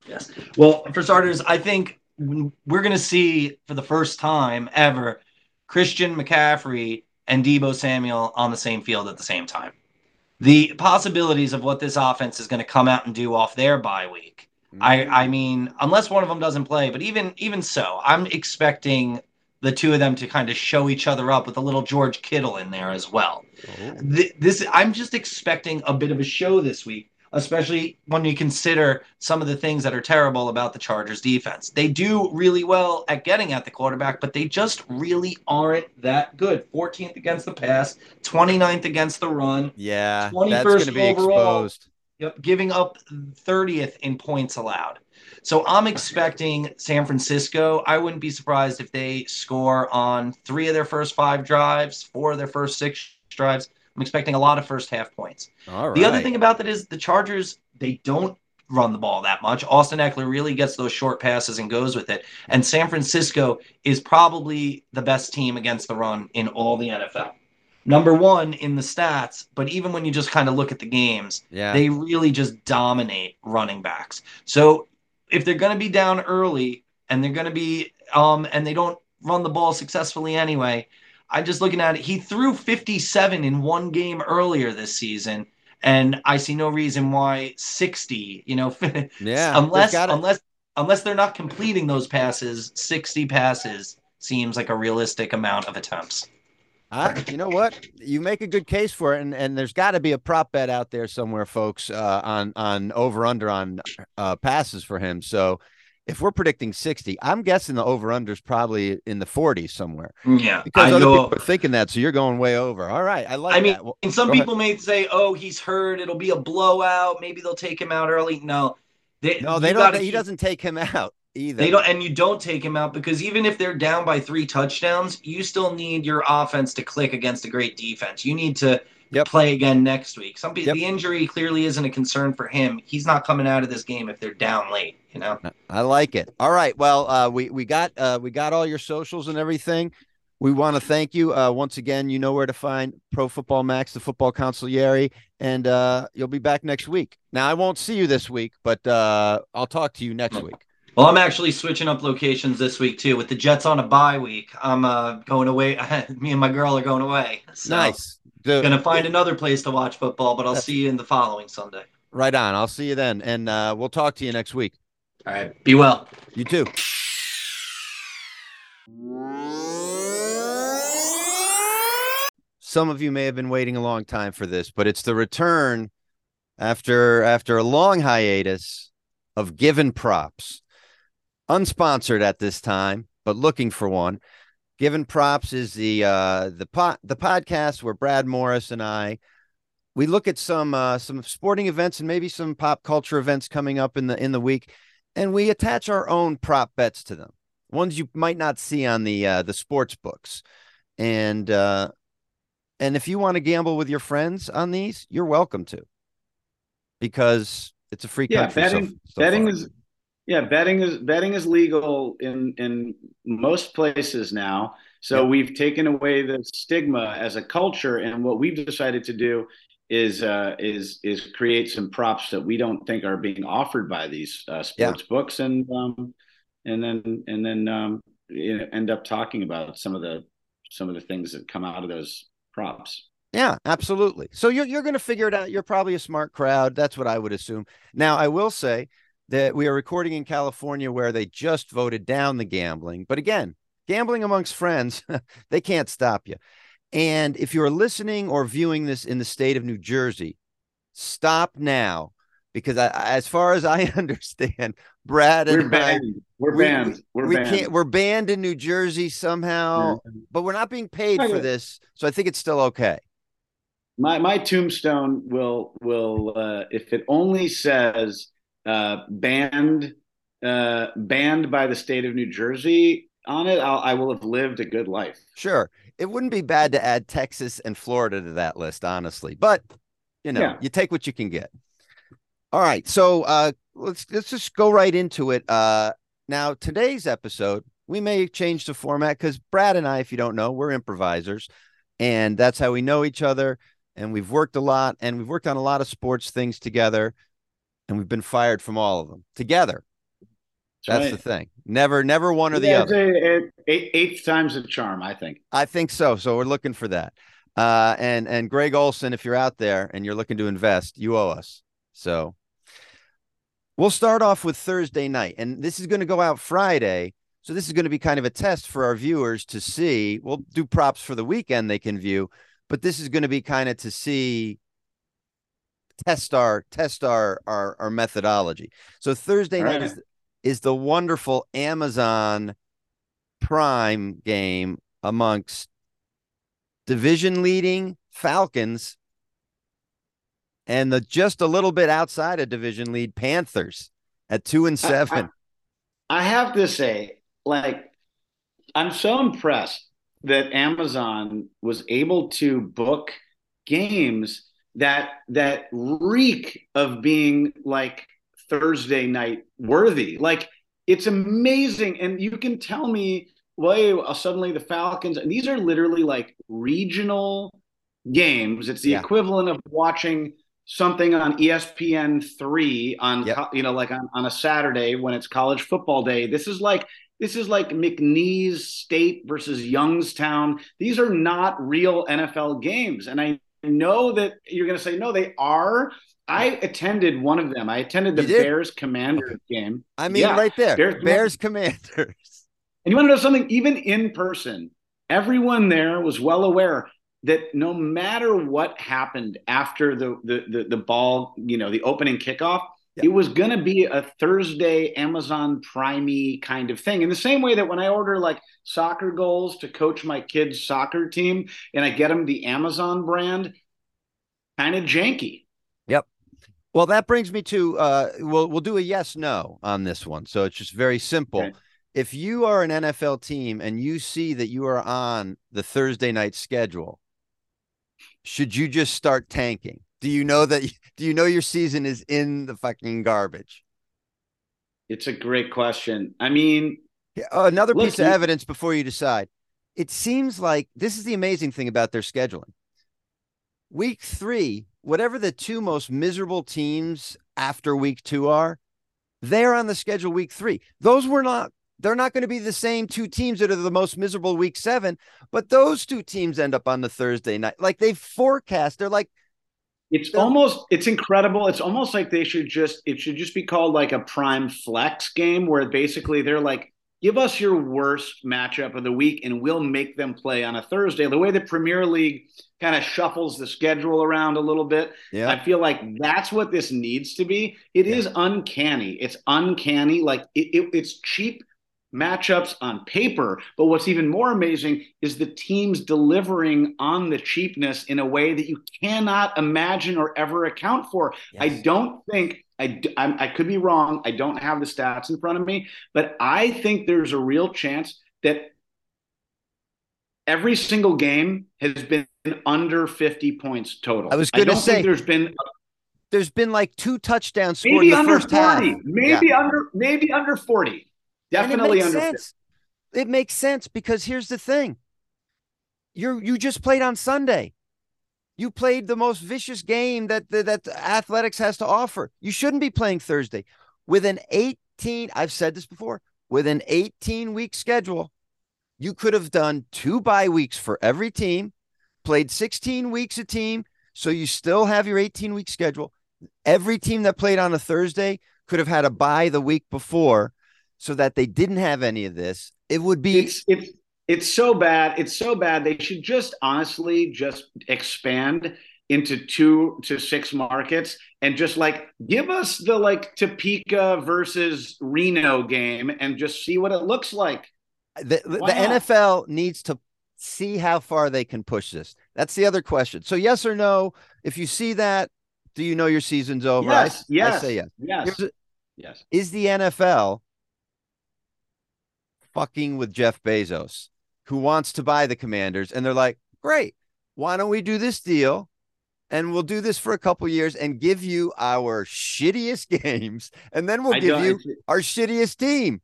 Yes. Well, for starters, I think we're going to see for the first time ever Christian McCaffrey and Deebo Samuel on the same field at the same time the possibilities of what this offense is going to come out and do off their bye week. Mm-hmm. I I mean, unless one of them doesn't play, but even even so, I'm expecting the two of them to kind of show each other up with a little George Kittle in there as well. Oh. This I'm just expecting a bit of a show this week especially when you consider some of the things that are terrible about the Chargers defense. They do really well at getting at the quarterback, but they just really aren't that good. 14th against the pass, 29th against the run. Yeah, 21st that's going to be overall, exposed. Yep, giving up 30th in points allowed. So I'm expecting San Francisco. I wouldn't be surprised if they score on three of their first five drives, four of their first six drives. I'm expecting a lot of first half points. The other thing about that is the Chargers, they don't run the ball that much. Austin Ekeler really gets those short passes and goes with it. And San Francisco is probably the best team against the run in all the NFL. Number one in the stats, but even when you just kind of look at the games, yeah. they really just dominate running backs. So if they're going to be down early and they're going to be, um, and they don't run the ball successfully anyway, I'm just looking at it. He threw 57 in one game earlier this season, and I see no reason why 60. You know, yeah, unless unless unless they're not completing those passes, 60 passes seems like a realistic amount of attempts. Uh, you know what? You make a good case for it, and, and there's got to be a prop bet out there somewhere, folks, uh, on on over under on uh, passes for him. So if we're predicting 60, I'm guessing the over under is probably in the 40s somewhere. Mm, yeah. Because I other go, people are thinking that. So you're going way over. All right. I like I mean. Well, and some people ahead. may say, oh, he's hurt. It'll be a blowout. Maybe they'll take him out early. No. They, no, they don't. He doesn't take him out either. They don't, and you don't take him out because even if they're down by three touchdowns, you still need your offense to click against a great defense. You need to yep. play again next week. Some yep. the injury clearly isn't a concern for him. He's not coming out of this game if they're down late. You know, I like it. All right. Well, uh, we we got uh, we got all your socials and everything. We want to thank you uh, once again. You know where to find Pro Football Max, the football consigliere, and uh, you'll be back next week. Now, I won't see you this week, but uh, I'll talk to you next week. Well, I'm actually switching up locations this week too. With the Jets on a bye week, I'm uh, going away. Me and my girl are going away. So. Nice. Dude, gonna find another place to watch football, but I'll see you in the following Sunday. Right on. I'll see you then, and uh, we'll talk to you next week. All right. Be well. You too. Some of you may have been waiting a long time for this, but it's the return after after a long hiatus of Givin' Props. Unsponsored at this time, but looking for one. Givin' Props is the uh, the pot the podcast where Brad Morris and I we look at some uh, some sporting events and maybe some pop culture events coming up in the in the week, and we attach our own prop bets to them, ones you might not see on the uh, the sports books, and uh, and if you want to gamble with your friends on these, you're welcome to, because it's a free yeah, country. Betting, so, so betting far. is yeah, betting is betting is legal in in most places now. So we've taken away the stigma as a culture, and what we've decided to do is uh, is is create some props that we don't think are being offered by these uh, sports yeah. books, and um, and then and then um, you know, end up talking about some of the some of the things that come out of those props. Yeah, absolutely. So you're you're going to figure it out. You're probably a smart crowd. That's what I would assume. Now, I will say that we are recording in California where they just voted down the gambling. But again, gambling amongst friends, they can't stop you. And if you're listening or viewing this in the state of New Jersey, stop now because I, as far as I understand, Brad and we're banned. I, we're we, banned. We're we banned. can't. We're banned in New Jersey somehow, yeah. but we're not being paid for this, so I think it's still okay. My my tombstone will will uh, if it only says uh, banned uh, banned by the state of New Jersey on it, I'll, I will have lived a good life. Sure, it wouldn't be bad to add Texas and Florida to that list, honestly. But you know, yeah. you take what you can get. All right, so uh, let's let's just go right into it. Uh, now today's episode, we may change the format because Brad and I, if you don't know, we're improvisers, and that's how we know each other. And we've worked a lot, and we've worked on a lot of sports things together and we've been fired from all of them together. That's, That's right. the thing. Never, never one or the other. Eighth time's a charm, I think. I think so. So we're looking for that. Uh, and and Greg Olson, if you're out there and you're looking to invest, you owe us. So we'll start off with Thursday night, and this is going to go out Friday. So this is going to be kind of a test for our viewers to see. We'll do props for the weekend they can view, but this is going to be kind of to see test our test our our, our methodology. So Thursday night is is the wonderful Amazon Prime game amongst division leading Falcons and the just a little bit outside of division lead Panthers at two and seven. I, I, I have to say, like, I'm so impressed that Amazon was able to book games that that reek of being like Thursday night worthy. Like it's amazing, and you can tell me, well, suddenly the Falcons, and these are literally like regional games. It's the yeah. equivalent of watching something on ESPN three on yep. you know like on, on a Saturday when it's college football day. This is like this is like McNeese State versus Youngstown. These are not real NFL games, and I know that you're going to say no they are. I attended one of them. I attended the bears commanders game. I mean yeah, right there. Bears, bears commanders. And you want to know something? Even in person everyone there was well aware that no matter what happened after the the the, the ball you know the opening kickoff it was going to be a Thursday Amazon Primey kind of thing. In the same way that when I order like soccer goals to coach my kids' soccer team and I get them the Amazon brand, kind of janky. Yep. Well, that brings me to uh, we'll we'll do a yes no on this one. So it's just very simple. Okay. If you are an NFL team and you see that you are on the Thursday night schedule, should you just start tanking? Do you know that? Do you know your season is in the fucking garbage? It's a great question. I mean, uh, another look, piece of evidence before you decide. It seems like this is the amazing thing about their scheduling. Week three, whatever the two most miserable teams after week two are, they're on the schedule week three. Those were not they're not going to be the same two teams that are the most miserable week seven, but those two teams end up on the Thursday night. Like they forecast, they're like it's almost it's incredible. It's almost like they should just it should just be called like a prime flex game where basically they're like give us your worst matchup of the week and we'll make them play on a Thursday. The way the Premier League kind of shuffles the schedule around a little bit, yeah. I feel like that's what this needs to be. It yeah. is uncanny. It's uncanny. Like it, it, it's cheap matchups on paper. But what's even more amazing is the teams delivering on the cheapness in a way that you cannot imagine or ever account for. Yes. I don't think. I, I, I could be wrong. I don't have the stats in front of me, but I think there's a real chance that every single game has been under 50 points total. I was going to say there's been there's been like two touchdowns scored maybe in the under first 40, half. Maybe yeah. under maybe under 40. Definitely it makes sense. It makes sense because here's the thing. You're you just played on Sunday. You played the most vicious game that, that that athletics has to offer. You shouldn't be playing Thursday. With an 18, I've said this before, with an 18 week schedule, you could have done two bye weeks for every team. played 16 weeks a team, so you still have your 18 week schedule. Every team that played on a Thursday could have had a bye the week before so that they didn't have any of this. It would be it's it's it's so bad. It's so bad. They should just honestly just expand into two to six markets and just like give us the like Topeka versus Reno game and just see what it looks like. The, the, the NFL needs to see how far they can push this. That's the other question. So, yes or no? If you see that, do you know your season's over? Yes. I, yes. I say yes. Yes. A, yes. Is the NFL fucking with Jeff Bezos, who wants to buy the Commanders? And they're like, great. Why don't we do this deal? and we'll do this for a couple years and give you our shittiest games and then we'll I give you our shittiest team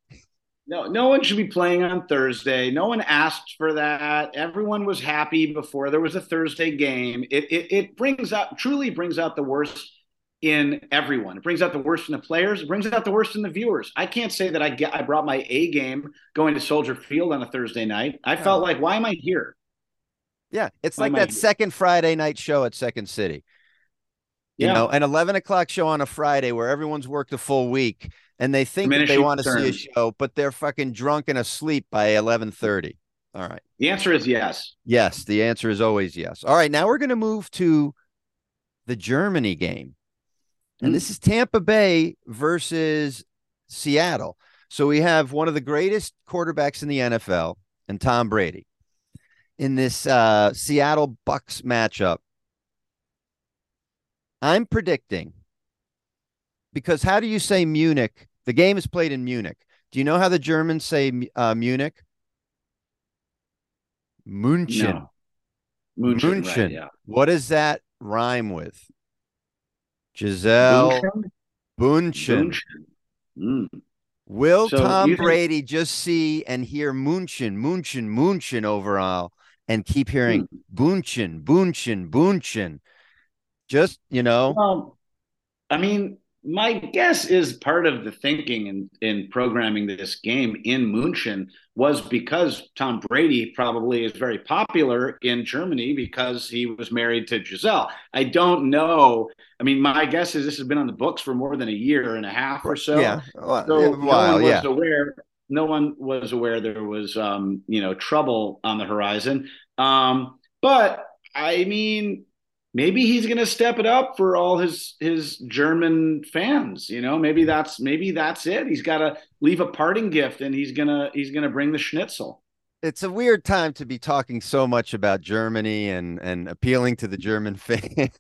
no no one should be playing on thursday no one asked for that everyone was happy before there was a thursday game it it, it brings out truly brings out the worst in everyone it brings out the worst in the players it brings out the worst in the viewers i can't say that i get i brought my a game going to soldier field on a thursday night i felt like why am i here yeah, it's like that second Friday night show at Second City. You yeah. know, an 11 o'clock show on a Friday where everyone's worked a full week and they think that they want to see a show, but they're fucking drunk and asleep by 11:30. All right. The answer is yes. Yes, the answer is always yes. All right, now we're going to move to the Germany game. And mm. this is Tampa Bay versus Seattle. So we have one of the greatest quarterbacks in the NFL and Tom Brady in this uh, Seattle Bucks matchup. I'm predicting because how do you say Munich? The game is played in Munich. Do you know how the Germans say uh, Munich? München. No. München. München. Right, yeah. What does that rhyme with? Gisele Bündchen. Mm. Will so Tom Brady think... just see and hear Munchen, Munchen, Munchen overall and keep hearing hmm. Bunchen, Bunchen, Bunchen. Just, you know. Well, I mean, my guess is part of the thinking in, in programming this game in Munchen was because Tom Brady probably is very popular in Germany because he was married to Gisele. I don't know. I mean, my guess is this has been on the books for more than a year and a half or so. Yeah, well, so a while, no one was yeah. aware no one was aware there was um, you know trouble on the horizon. Um, but I mean, maybe he's going to step it up for all his his German fans. You know, maybe that's maybe that's it. He's got to leave a parting gift, and he's gonna he's gonna bring the schnitzel. It's a weird time to be talking so much about Germany and and appealing to the German fans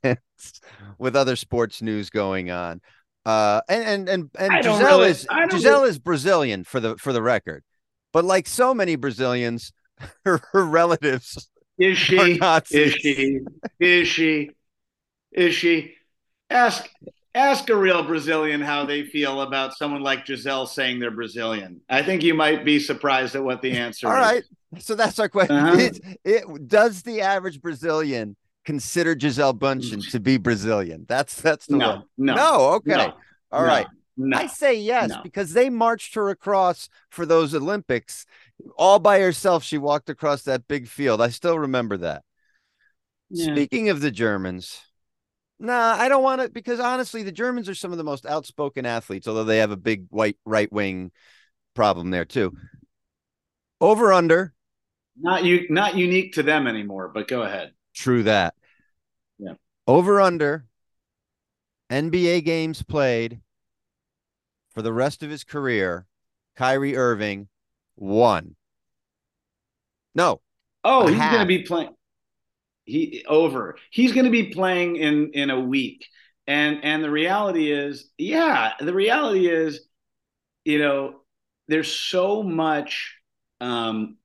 with other sports news going on. Uh, and and and, and Gisele really, is Gisele really... is Brazilian for the for the record, but like so many Brazilians, her, her relatives is she is she is she is she ask ask a real Brazilian how they feel about someone like Gisele saying they're Brazilian. I think you might be surprised at what the answer All is. All right. So that's our question. Uh-huh. It, it, does the average Brazilian consider Gisele Bündchen to be Brazilian? That's that's the no, one. No, no, okay, no, all right. No, I say yes because they marched her across for those Olympics all by herself. She walked across that big field. I still remember that. Yeah. Speaking of the Germans, nah, I don't want to because honestly, the Germans are some of the most outspoken athletes, although they have a big white right wing problem there too. Over under. Not you not unique to them anymore, but go ahead. True that. Yeah. Over under NBA games played for the rest of his career, Kyrie Irving one. No. Oh, he's going to be playing he over. He's going to be playing in in a week. And and the reality is, yeah, the reality is, you know, there's so much um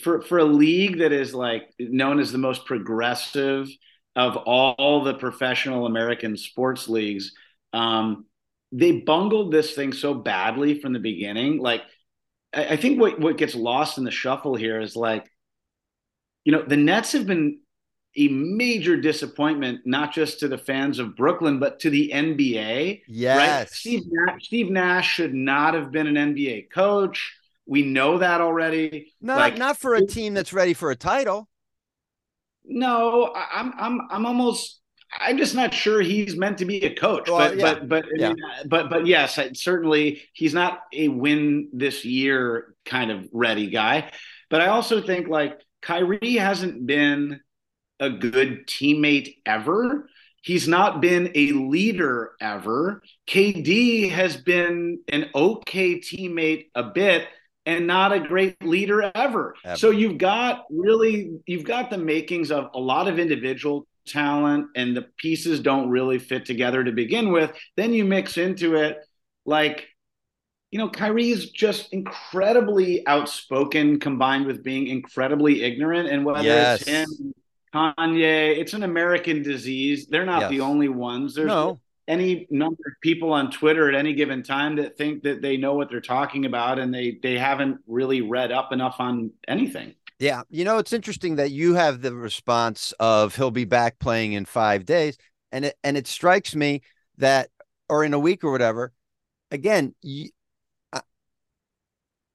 for for a league that is like known as the most progressive of all the professional American sports leagues, um, they bungled this thing so badly from the beginning. Like, I, I think what what gets lost in the shuffle here is like, you know, the Nets have been a major disappointment, not just to the fans of Brooklyn, but to the NBA. Yes. Right? Steve, Nash, Steve Nash should not have been an NBA coach. We know that already. Not, like, not for a team that's ready for a title. No, I'm I'm I'm almost I'm just not sure he's meant to be a coach. Well, but, yeah. but but Yeah. but but yes, certainly he's not a win this year kind of ready guy. But I also think like Kyrie hasn't been a good teammate ever. He's not been a leader ever. KD has been an okay teammate a bit and not a great leader ever. Ever. So you've got really you've got the makings of a lot of individual talent and the pieces don't really fit together to begin with. Then you mix into it like you know, Kyrie's just incredibly outspoken combined with being incredibly ignorant. And whether Yes. it's him, Kanye, it's an American disease. They're not Yes. the only ones. There's no, any number of people on Twitter at any given time that think that they know what they're talking about and they they haven't really read up enough on anything. Yeah, you know, it's interesting that you have the response of he'll be back playing in five days, and it and it strikes me that, or in a week or whatever. Again, you, uh,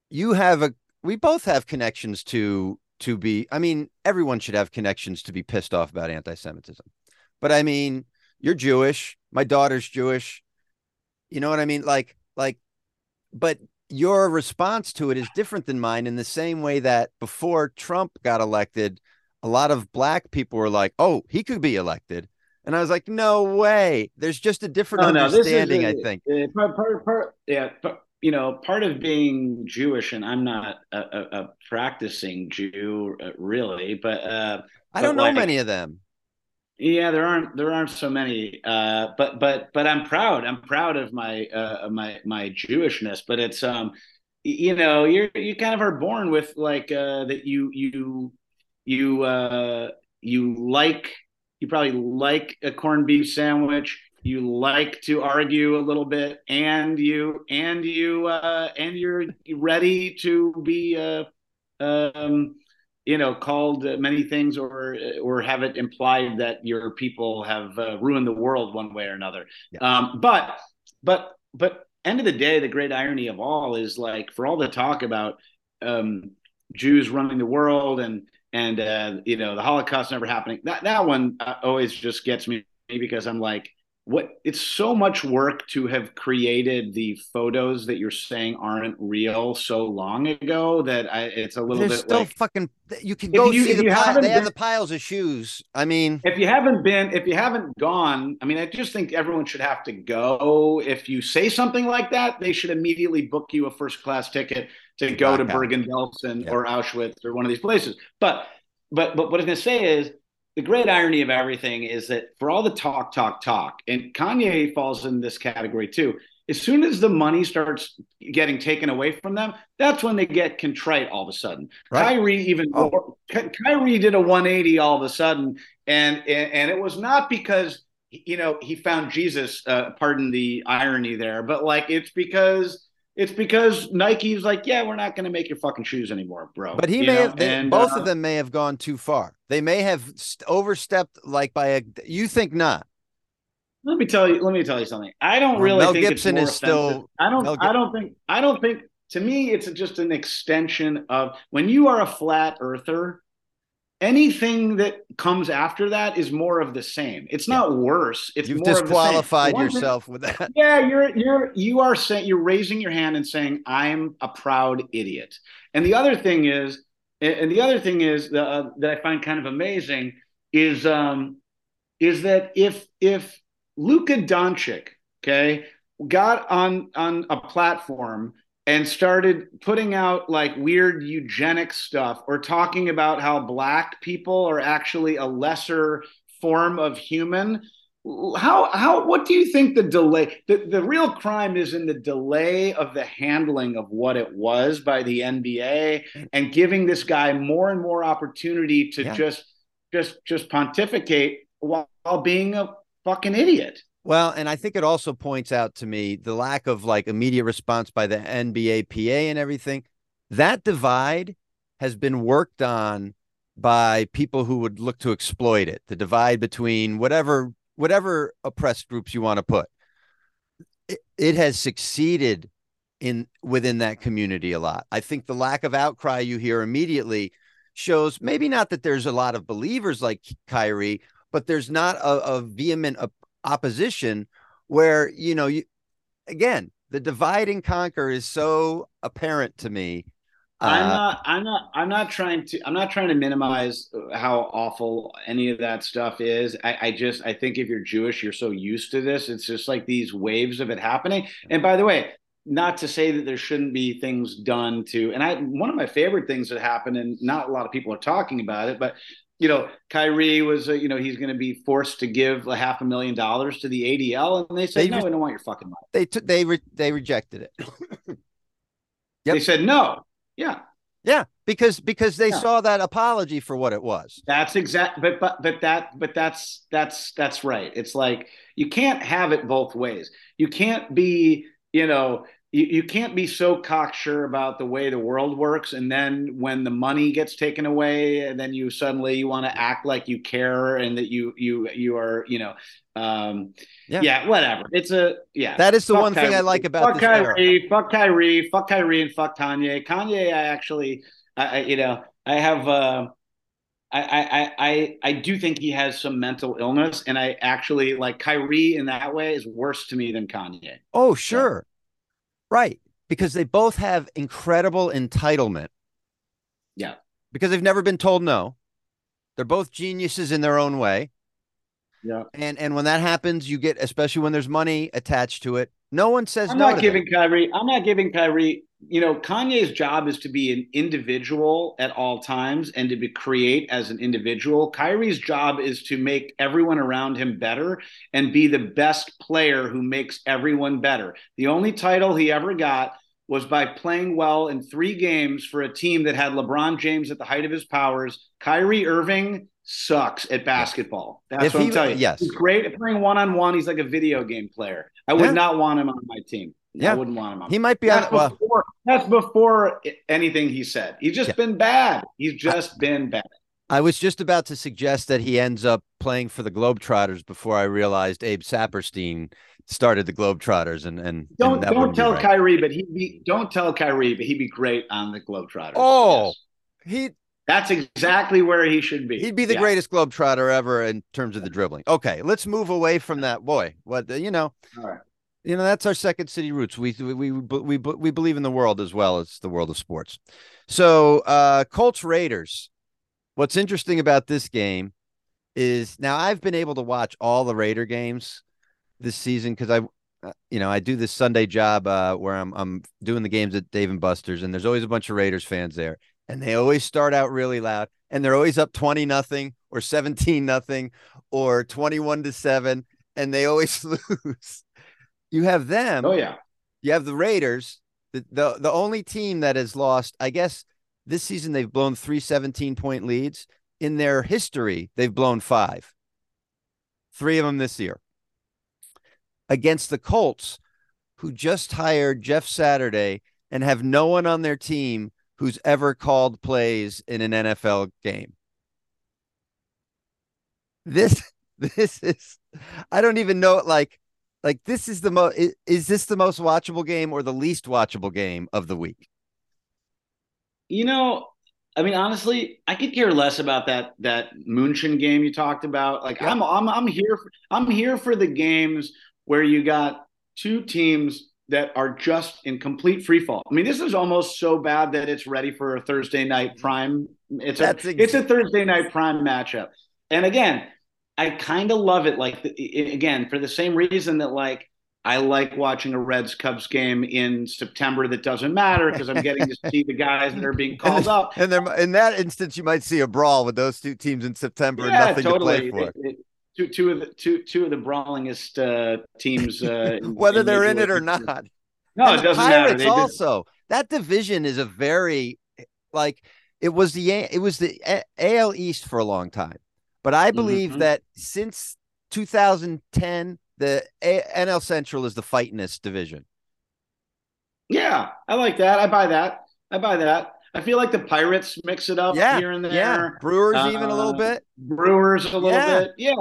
you have a. We both have connections to to be. I mean, everyone should have connections to be pissed off about anti-Semitism, but I mean, you're Jewish. My daughter's Jewish. You know what I mean? Like, like, but your response to it is different than mine in the same way that before Trump got elected, a lot of black people were like, "Oh, he could be elected," and I was like, "No way." There's just a different Oh, no, is understanding. a- I think. Uh, part, part, part, yeah, but, you know, part of being Jewish, and I'm not a, a, a practicing Jew uh, really, but uh, I don't but know like- many of them. Yeah, there aren't there aren't so many. Uh, but but but I'm proud. I'm proud of my uh, my my Jewishness. But it's um, you know, you're you kind of are born with like uh, that you you you uh, you like you probably like a corned beef sandwich. You like to argue a little bit, and you and you uh, and you're ready to be uh, um, you know called many things or or have it implied that your people have uh, ruined the world one way or another Yeah. um, but but but end of the day the great irony of all is like for all the talk about um, jews running the world and and uh, you know the holocaust never happening that that one uh, always just gets me because i'm like what it's so much work to have created the photos that you're saying aren't real so long ago that I, it's a little bit still like fucking. You can go you- see the pile. They have the piles of shoes. I mean, if you haven't been if you haven't gone i mean i just think everyone should have to go if you say something like that they should immediately book you a first class ticket to go to bergen-belsen Yeah. or auschwitz or one of these places but but but what i'm going to say is the great irony of everything is that for all the talk talk talk and kanye falls in this category too as soon as the money starts getting taken away from them that's when they get contrite all of a sudden Right. Kyrie even Oh. more, Ky- Kyrie did a 180 all of a sudden, and and, and it was not because you know he found Jesus. Uh, pardon the irony there, but like it's because it's because Nike's like, yeah, we're not going to make your fucking shoes anymore, bro. but he You may know? have. They, And, both uh, of them may have gone too far. They may have st- overstepped, like by a. You think not? Let me tell you. Let me tell you something. I don't Well, really Mel think Gibson is still- I don't. Mel I don't think. I don't think. To me, it's just an extension of when you are a flat earther. Anything that comes after that is more of the same. It's not worse. It's You've more of the same. disqualified The thing- yourself with that. yeah, you're you're you are saying you're raising your hand and saying I'm a proud idiot. And the other thing is, and the other thing is uh, that I find kind of amazing is um is that if if Luka Doncic, okay, got on on a platform and started putting out like weird eugenic stuff or talking about how black people are actually a lesser form of human how how what do you think the delay the, the real crime is in the delay of the handling of what it was by the NBA and giving this guy more and more opportunity to Yeah. just just just pontificate while, while being a fucking idiot Well, and I think it also points out to me the lack of like immediate response by the NBA PA and everything. That divide has been worked on by people who would look to exploit it. The divide between whatever whatever oppressed groups you want to put. It, it has succeeded in within that community a lot. I think the lack of outcry you hear immediately shows maybe not that there's a lot of believers like Kyrie, but there's not a, a vehement opposition where you know you again the divide and conquer is so apparent to me I'm uh, not. I'm not. I'm not trying to. I'm not trying to minimize how awful any of that stuff is. I, I, just. I think if you're Jewish, you're so used to this. It's just like these waves of it happening. And by the way, not to say that there shouldn't be things done to. And I. One of my favorite things that happened, and not a lot of people are talking about it, but you know, Kyrie was, uh, you know, he's going to be forced to give a half a million dollars to the ADL, and they said, they "No, re- we don't want your fucking money." They took, they re- they rejected it. yep. They said no. Yeah. Yeah, because because they yeah. saw that apology for what it was. That's exact but but but that but that's that's that's right. It's like you can't have it both ways. You can't be, you know, you, you can't be so cocksure about the way the world works and then when the money gets taken away and then you suddenly you want to act like you care and that you you you are you know um yeah, yeah whatever it's a yeah that is the one Kyrie, thing i like about fuck kyrie era. fuck kyrie fuck kyrie and fuck kanye kanye i actually I, I you know i have uh I, I I I do think he has some mental illness, and I actually like Kyrie in that way is worse to me than Kanye. Oh, sure. Right. Because they both have incredible entitlement. Yeah. Because they've never been told no. They're both geniuses in their own way. Yeah. And and when that happens, you get especially when there's money attached to it. No one says no. I'm no not giving them. Kyrie. I'm not giving Kyrie you know, Kanye's job is to be an individual at all times and to be create as an individual. Kyrie's job is to make everyone around him better and be the best player who makes everyone better. The only title he ever got was by playing well in three games for a team that had LeBron James at the height of his powers. Kyrie Irving sucks at basketball. That's if what I'm telling you. Yes. He's great at playing one on one. He's like a video game player. I would yeah. not want him on my team. Yeah. I wouldn't want him on. He might be that's on. Before, well, that's before anything he said. He's just yeah. been bad. He's just I, been bad. I was just about to suggest that he ends up playing for the Globetrotters before I realized Abe Saperstein started the Globetrotters and and don't and don't tell right. Kyrie, but he'd be don't tell Kyrie, but he'd be great on the Globetrotters. Oh, yes. he that's exactly where he should be. He'd be the yeah. greatest globetrotter ever in terms of the dribbling. Okay, let's move away from that. Boy, what you know? All right you know that's our second city roots. We we we we, we believe in the world as well as the world of sports. So uh colts raiders what's interesting about this game is now i've been able to watch all the raider games this season because i uh, you know i do this sunday job uh where i'm i'm doing the games at dave and buster's and there's always a bunch of raiders fans there and they always start out really loud and they're always up 20 nothing or 17 nothing or 21 to 7 and they always lose you have them. Oh yeah. You have the Raiders, the the, the only team that has lost. I guess this season they've blown three 17 point leads. In their history, they've blown five. Three of them this year. Against the Colts, who just hired Jeff Saturday and have no one on their team who's ever called plays in an NFL game. This this is I don't even know like like this is the most is, is this the most watchable game or the least watchable game of the week? You know, I mean, honestly, I could care less about that that Munchen game you talked about. Like, yeah. I'm I'm I'm here for, I'm here for the games where you got two teams that are just in complete free fall. I mean, this is almost so bad that it's ready for a Thursday night prime. It's a ex- it's a Thursday night prime matchup. And again, I kind of love it. Like again, for the same reason that like I like watching a Reds Cubs game in September that doesn't matter because I'm getting to see the guys that are being called up. And then in that instance, you might see a brawl with those two teams in September yeah, and nothing totally. to play for. It, it, two, two of the two two of the brawlingest uh, teams, uh, whether in they're in it or not. No, and it doesn't Pirates matter. also, that division is a very like it was the it was the AL East for a long time. But I believe mm-hmm. that since 2010, the a- NL Central is the fightiness division. Yeah, I like that. I buy that. I buy that. I feel like the Pirates mix it up yeah, here and there. Yeah, Brewers uh, even a little bit. Brewers a little yeah. bit. Yeah.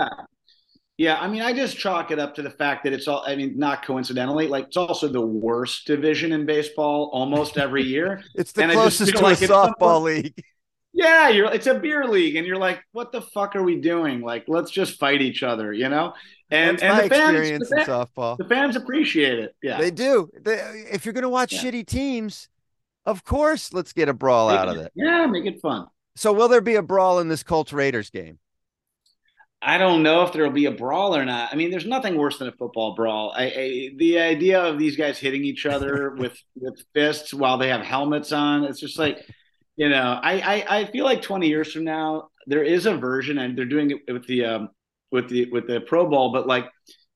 Yeah, I mean, I just chalk it up to the fact that it's all, I mean, not coincidentally, like it's also the worst division in baseball almost every year. it's the and closest to like a softball league. Yeah, you're it's a beer league, and you're like, what the fuck are we doing? Like, let's just fight each other, you know? And That's and my the fans, experience the, in fans softball. the fans appreciate it. Yeah. They do. They, if you're going to watch Yeah. shitty teams, of course, let's get a brawl Make out it- of it. Yeah, make it fun. So, will there be a brawl in this Colts Raiders game? I don't know if there'll be a brawl or not. I mean, there's nothing worse than a football brawl. I, I the idea of these guys hitting each other with with fists while they have helmets on, it's just like, you know, I, I I feel like 20 years from now there is a version, and they're doing it with the um with the with the Pro Bowl, but like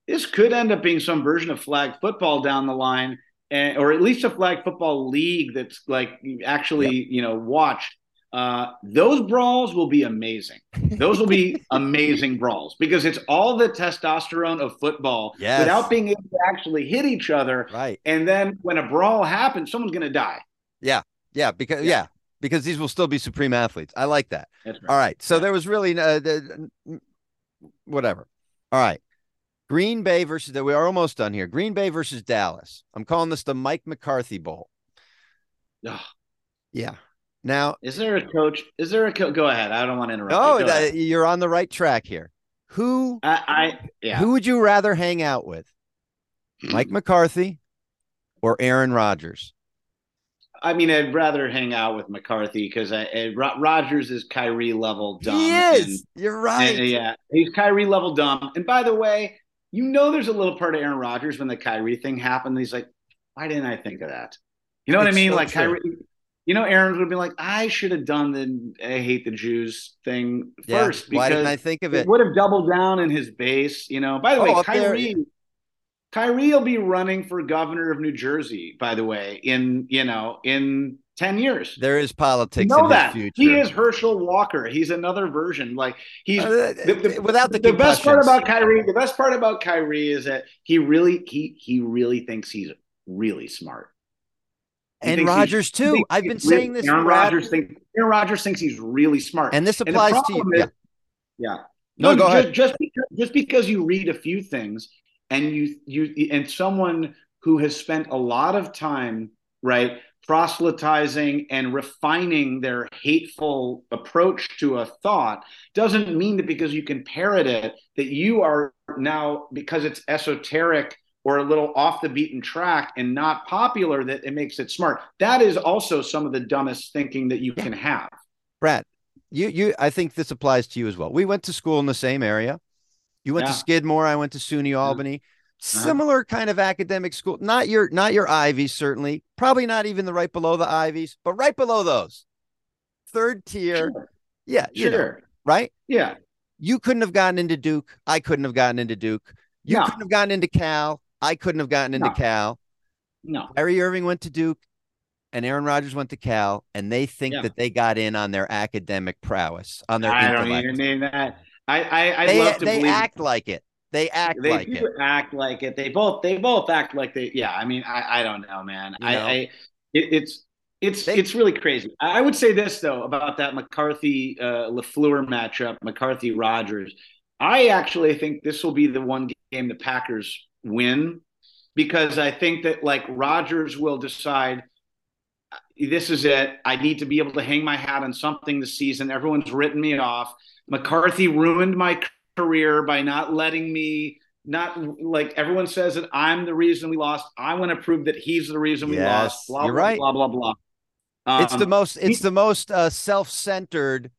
this could end up being some version of flag football down the line, and, or at least a flag football league that's like actually you know watched. Uh, those brawls will be amazing. Those will be amazing brawls because it's all the testosterone of football Yes. without being able to actually hit each other. Right. And then when a brawl happens, someone's going to die. Yeah. Yeah. Because, yeah. Yeah. Because these will still be supreme athletes. I like that. That's All right. So, there was really, uh, the, whatever. All right. Green Bay versus, that. we are almost done here. Green Bay versus Dallas. I'm calling this the Mike McCarthy Bowl. Ugh. Yeah. Now, Is there a coach? Is there a co- go ahead? I don't want to interrupt. no, that, you're on the right track here. Who I, I yeah. Who would you rather hang out with? Mike McCarthy or Aaron Rodgers? I mean, I'd rather hang out with McCarthy because eh, Ro- Rodgers is Kyrie level dumb. he and- is. You're right. And, eh, yeah, he's Kyrie level dumb. And by the way, you know, there's a little part of Aaron Rodgers when the Kyrie thing happened. He's like, why didn't I think of that? You know what It's I mean? so like true. Kyrie, you know, Aaron would be like, I should have done the I hate the Jews thing Yeah, first Why didn't I think of it would have doubled down in his base. You know, by the Oh, way, up there, Kyrie. Will be running for governor of New Jersey, by the way, in you know, in 10 years. There is politics know in that he is Herschel Walker. He's another version. Like he's Uh, the, the- without the, the best part about Kyrie. The best part about Kyrie is that he really he he really thinks he's really smart. He and thinks he's- Rodgers he too. I've been really- saying this. Aaron Rodgers thinks Aaron Rodgers thinks he's really smart. and this And applies to you. problem Yeah. is- yeah. No, go just, ahead. Just because, just because you read a few things and you you and someone who has spent a lot of time right proselytizing and refining their hateful approach to a thought doesn't mean that because you can parrot it that you are now because it's esoteric or a little off the beaten track and not popular that it makes it smart. That is also some of the dumbest thinking that you can have. Brad, you you I think this applies to you as well. We went to school in the same area. You went to Yeah. Uh-huh. Skidmore, I went to SUNY Albany. Similar kind of academic school. Not your not your Ivies, certainly. Probably not even the right below the Ivies, but right below those. Third tier. Sure. Yeah, you know, Sure. right? Yeah. You couldn't have gotten into Duke. I couldn't have gotten into Duke. You No. couldn't have gotten into Cal. I couldn't have gotten into No. Cal. No. Kyrie Irving went to Duke and Aaron Rodgers went to Cal, and they think Yeah. that they got in on their academic prowess, on their I don't even name that. I I I'd they love to believe they believe act like it. They act they like do it. act like it. They both they both act like they. Yeah, I mean, I I don't know, man. You I, know? I it, it's it's They- it's really crazy. I I would say this though about that McCarthy uh, LaFleur matchup, McCarthy Rodgers. I actually think this will be the one game the Packers win because I think that like Rodgers will decide this is it. I need to be able to hang my hat on something this season. Everyone's written me off. McCarthy ruined my career by not letting me not like everyone says that I'm the reason we lost. I want to prove that he's the reason we lost. Blah you're blah, right. blah blah blah. Um, it's the most it's the most uh, self-centered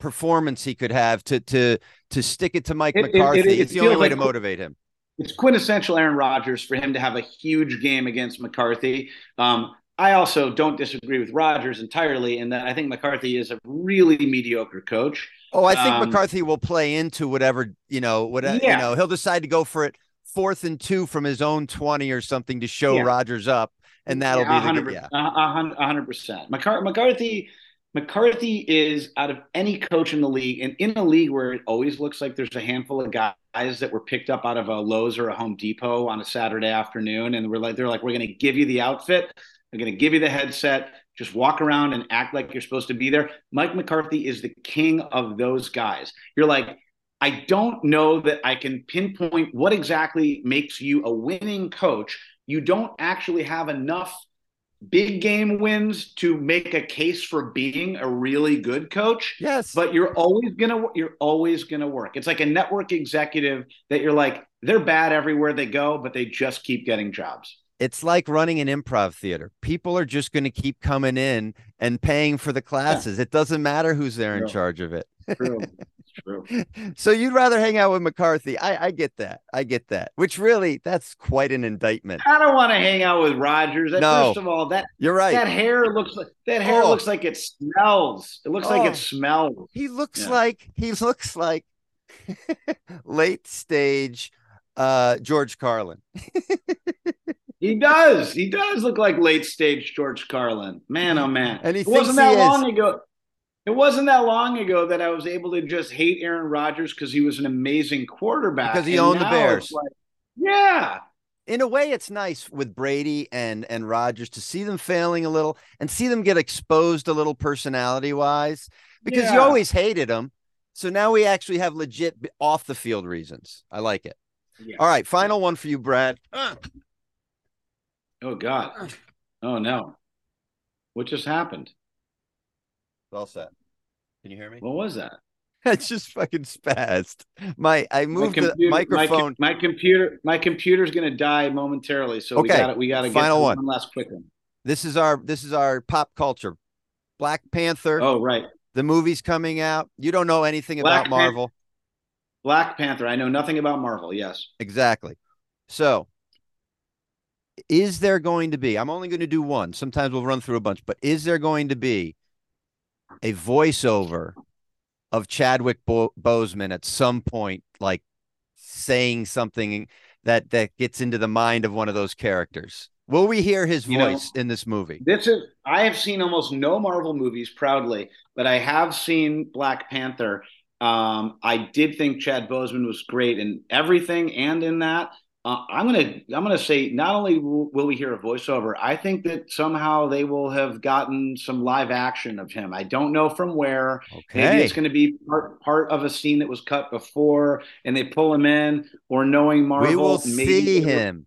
performance he could have to to to stick it to Mike it- McCarthy. it- it it's the only way like- to motivate him. it's quintessential Aaron Rodgers for him to have a huge game against McCarthy. Um, I also don't disagree with Rodgers entirely in that I think McCarthy is a really mediocre coach. Oh, I think Um, McCarthy will play into whatever you know. Whatever you know, he'll decide to go for it fourth and two from his own twenty or something to show Yeah. Rodgers up, and that'll Yeah, be the 100%, yeah. a- a hun- a hundred percent. McCar- McCarthy, McCarthy is out of any coach in the league, and in a league where it always looks like there's a handful of guys that were picked up out of a Lowe's or a Home Depot on a Saturday afternoon, and we're like, they're like, we're going to give you the outfit, we're going to give you the headset, just walk around and act like you're supposed to be there. Mike McCarthy is the king of those guys. You're like. I don't know that I can pinpoint what exactly makes you a winning coach. You don't actually have enough big game wins to make a case for being a really good coach. Yes. But you're always gonna you're always gonna work. It's like a network executive that you're like, they're bad everywhere they go, but they just keep getting jobs. It's like running an improv theater. People are just going to keep coming in and paying for the classes. Yeah. It doesn't matter who's there in charge of it. True. True. so you'd rather hang out with McCarthy. I, I get that. I get that. Which really, that's quite an indictment. I don't want to hang out with Rodgers. No. First of all, that you're right. That hair looks like that hair oh. looks like it smells. It looks oh. like it oh. smells. He looks yeah. like he looks like late stage uh George Carlin. he does. He does look like late stage George Carlin. Man, oh man. And he it wasn't that long ago. It wasn't that long ago that I was able to just hate Aaron Rodgers because he was an amazing quarterback. Because he and owned the Bears. Like, yeah. In a way, it's nice with Brady and and Rodgers to see them failing a little and see them get exposed a little personality wise because yeah. you always hated them. So now we actually have legit off the field reasons. I like it. Yeah. All right, final one for you, Brad. Ah, Oh God. Oh no. What just happened? All set. Can you hear me? What was that? It's just fucking spazzed. My I moved my computer, the microphone. My, my, computer, my computer's gonna die momentarily. So okay. we got we got to get final one. one last quick one. This is our this is our pop culture. Black Panther. Oh right. The movie's coming out. You don't know anything Black about Marvel. Black Panther. I know nothing about Marvel. Yes. Exactly. So, is there going to be? I'm only going to do one. Sometimes we'll run through a bunch, but is there going to be a voiceover of Chadwick Bo- Boseman at some point, like saying something that that gets into the mind of one of those characters. Will we hear his you voice know, in this movie? This is I have seen almost no Marvel movies proudly, but I have seen Black Panther. Um, I did think Chad Boseman was great in everything and in that. Uh, I'm gonna I'm gonna say not only will, will, we hear a voiceover, I think that somehow they will have gotten some live action of him. I don't know from where. Okay. Maybe it's going to be part part of a scene that was cut before, and they pull him in, or knowing Marvel, we will see him.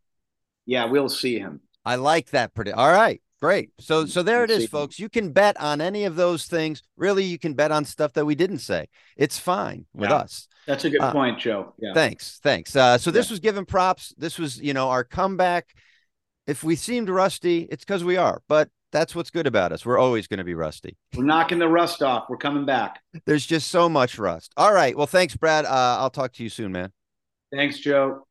Yeah, we'll see him. I like that. Pretty. All right. Great. So so there it is, folks. You can bet on any of those things. Really, you can bet on stuff that we didn't say. It's fine with yeah, us. That's a good uh, point, Joe. Yeah. Thanks. Thanks. Uh, so this yeah. was Givin' Props. This was, you know, our comeback. If we seemed rusty, it's because we are. But that's what's good about us. We're always going to be rusty. We're knocking the rust off. We're coming back. There's just so much rust. All right. Well, thanks, Brad. Uh, I'll talk to you soon, man. Thanks, Joe.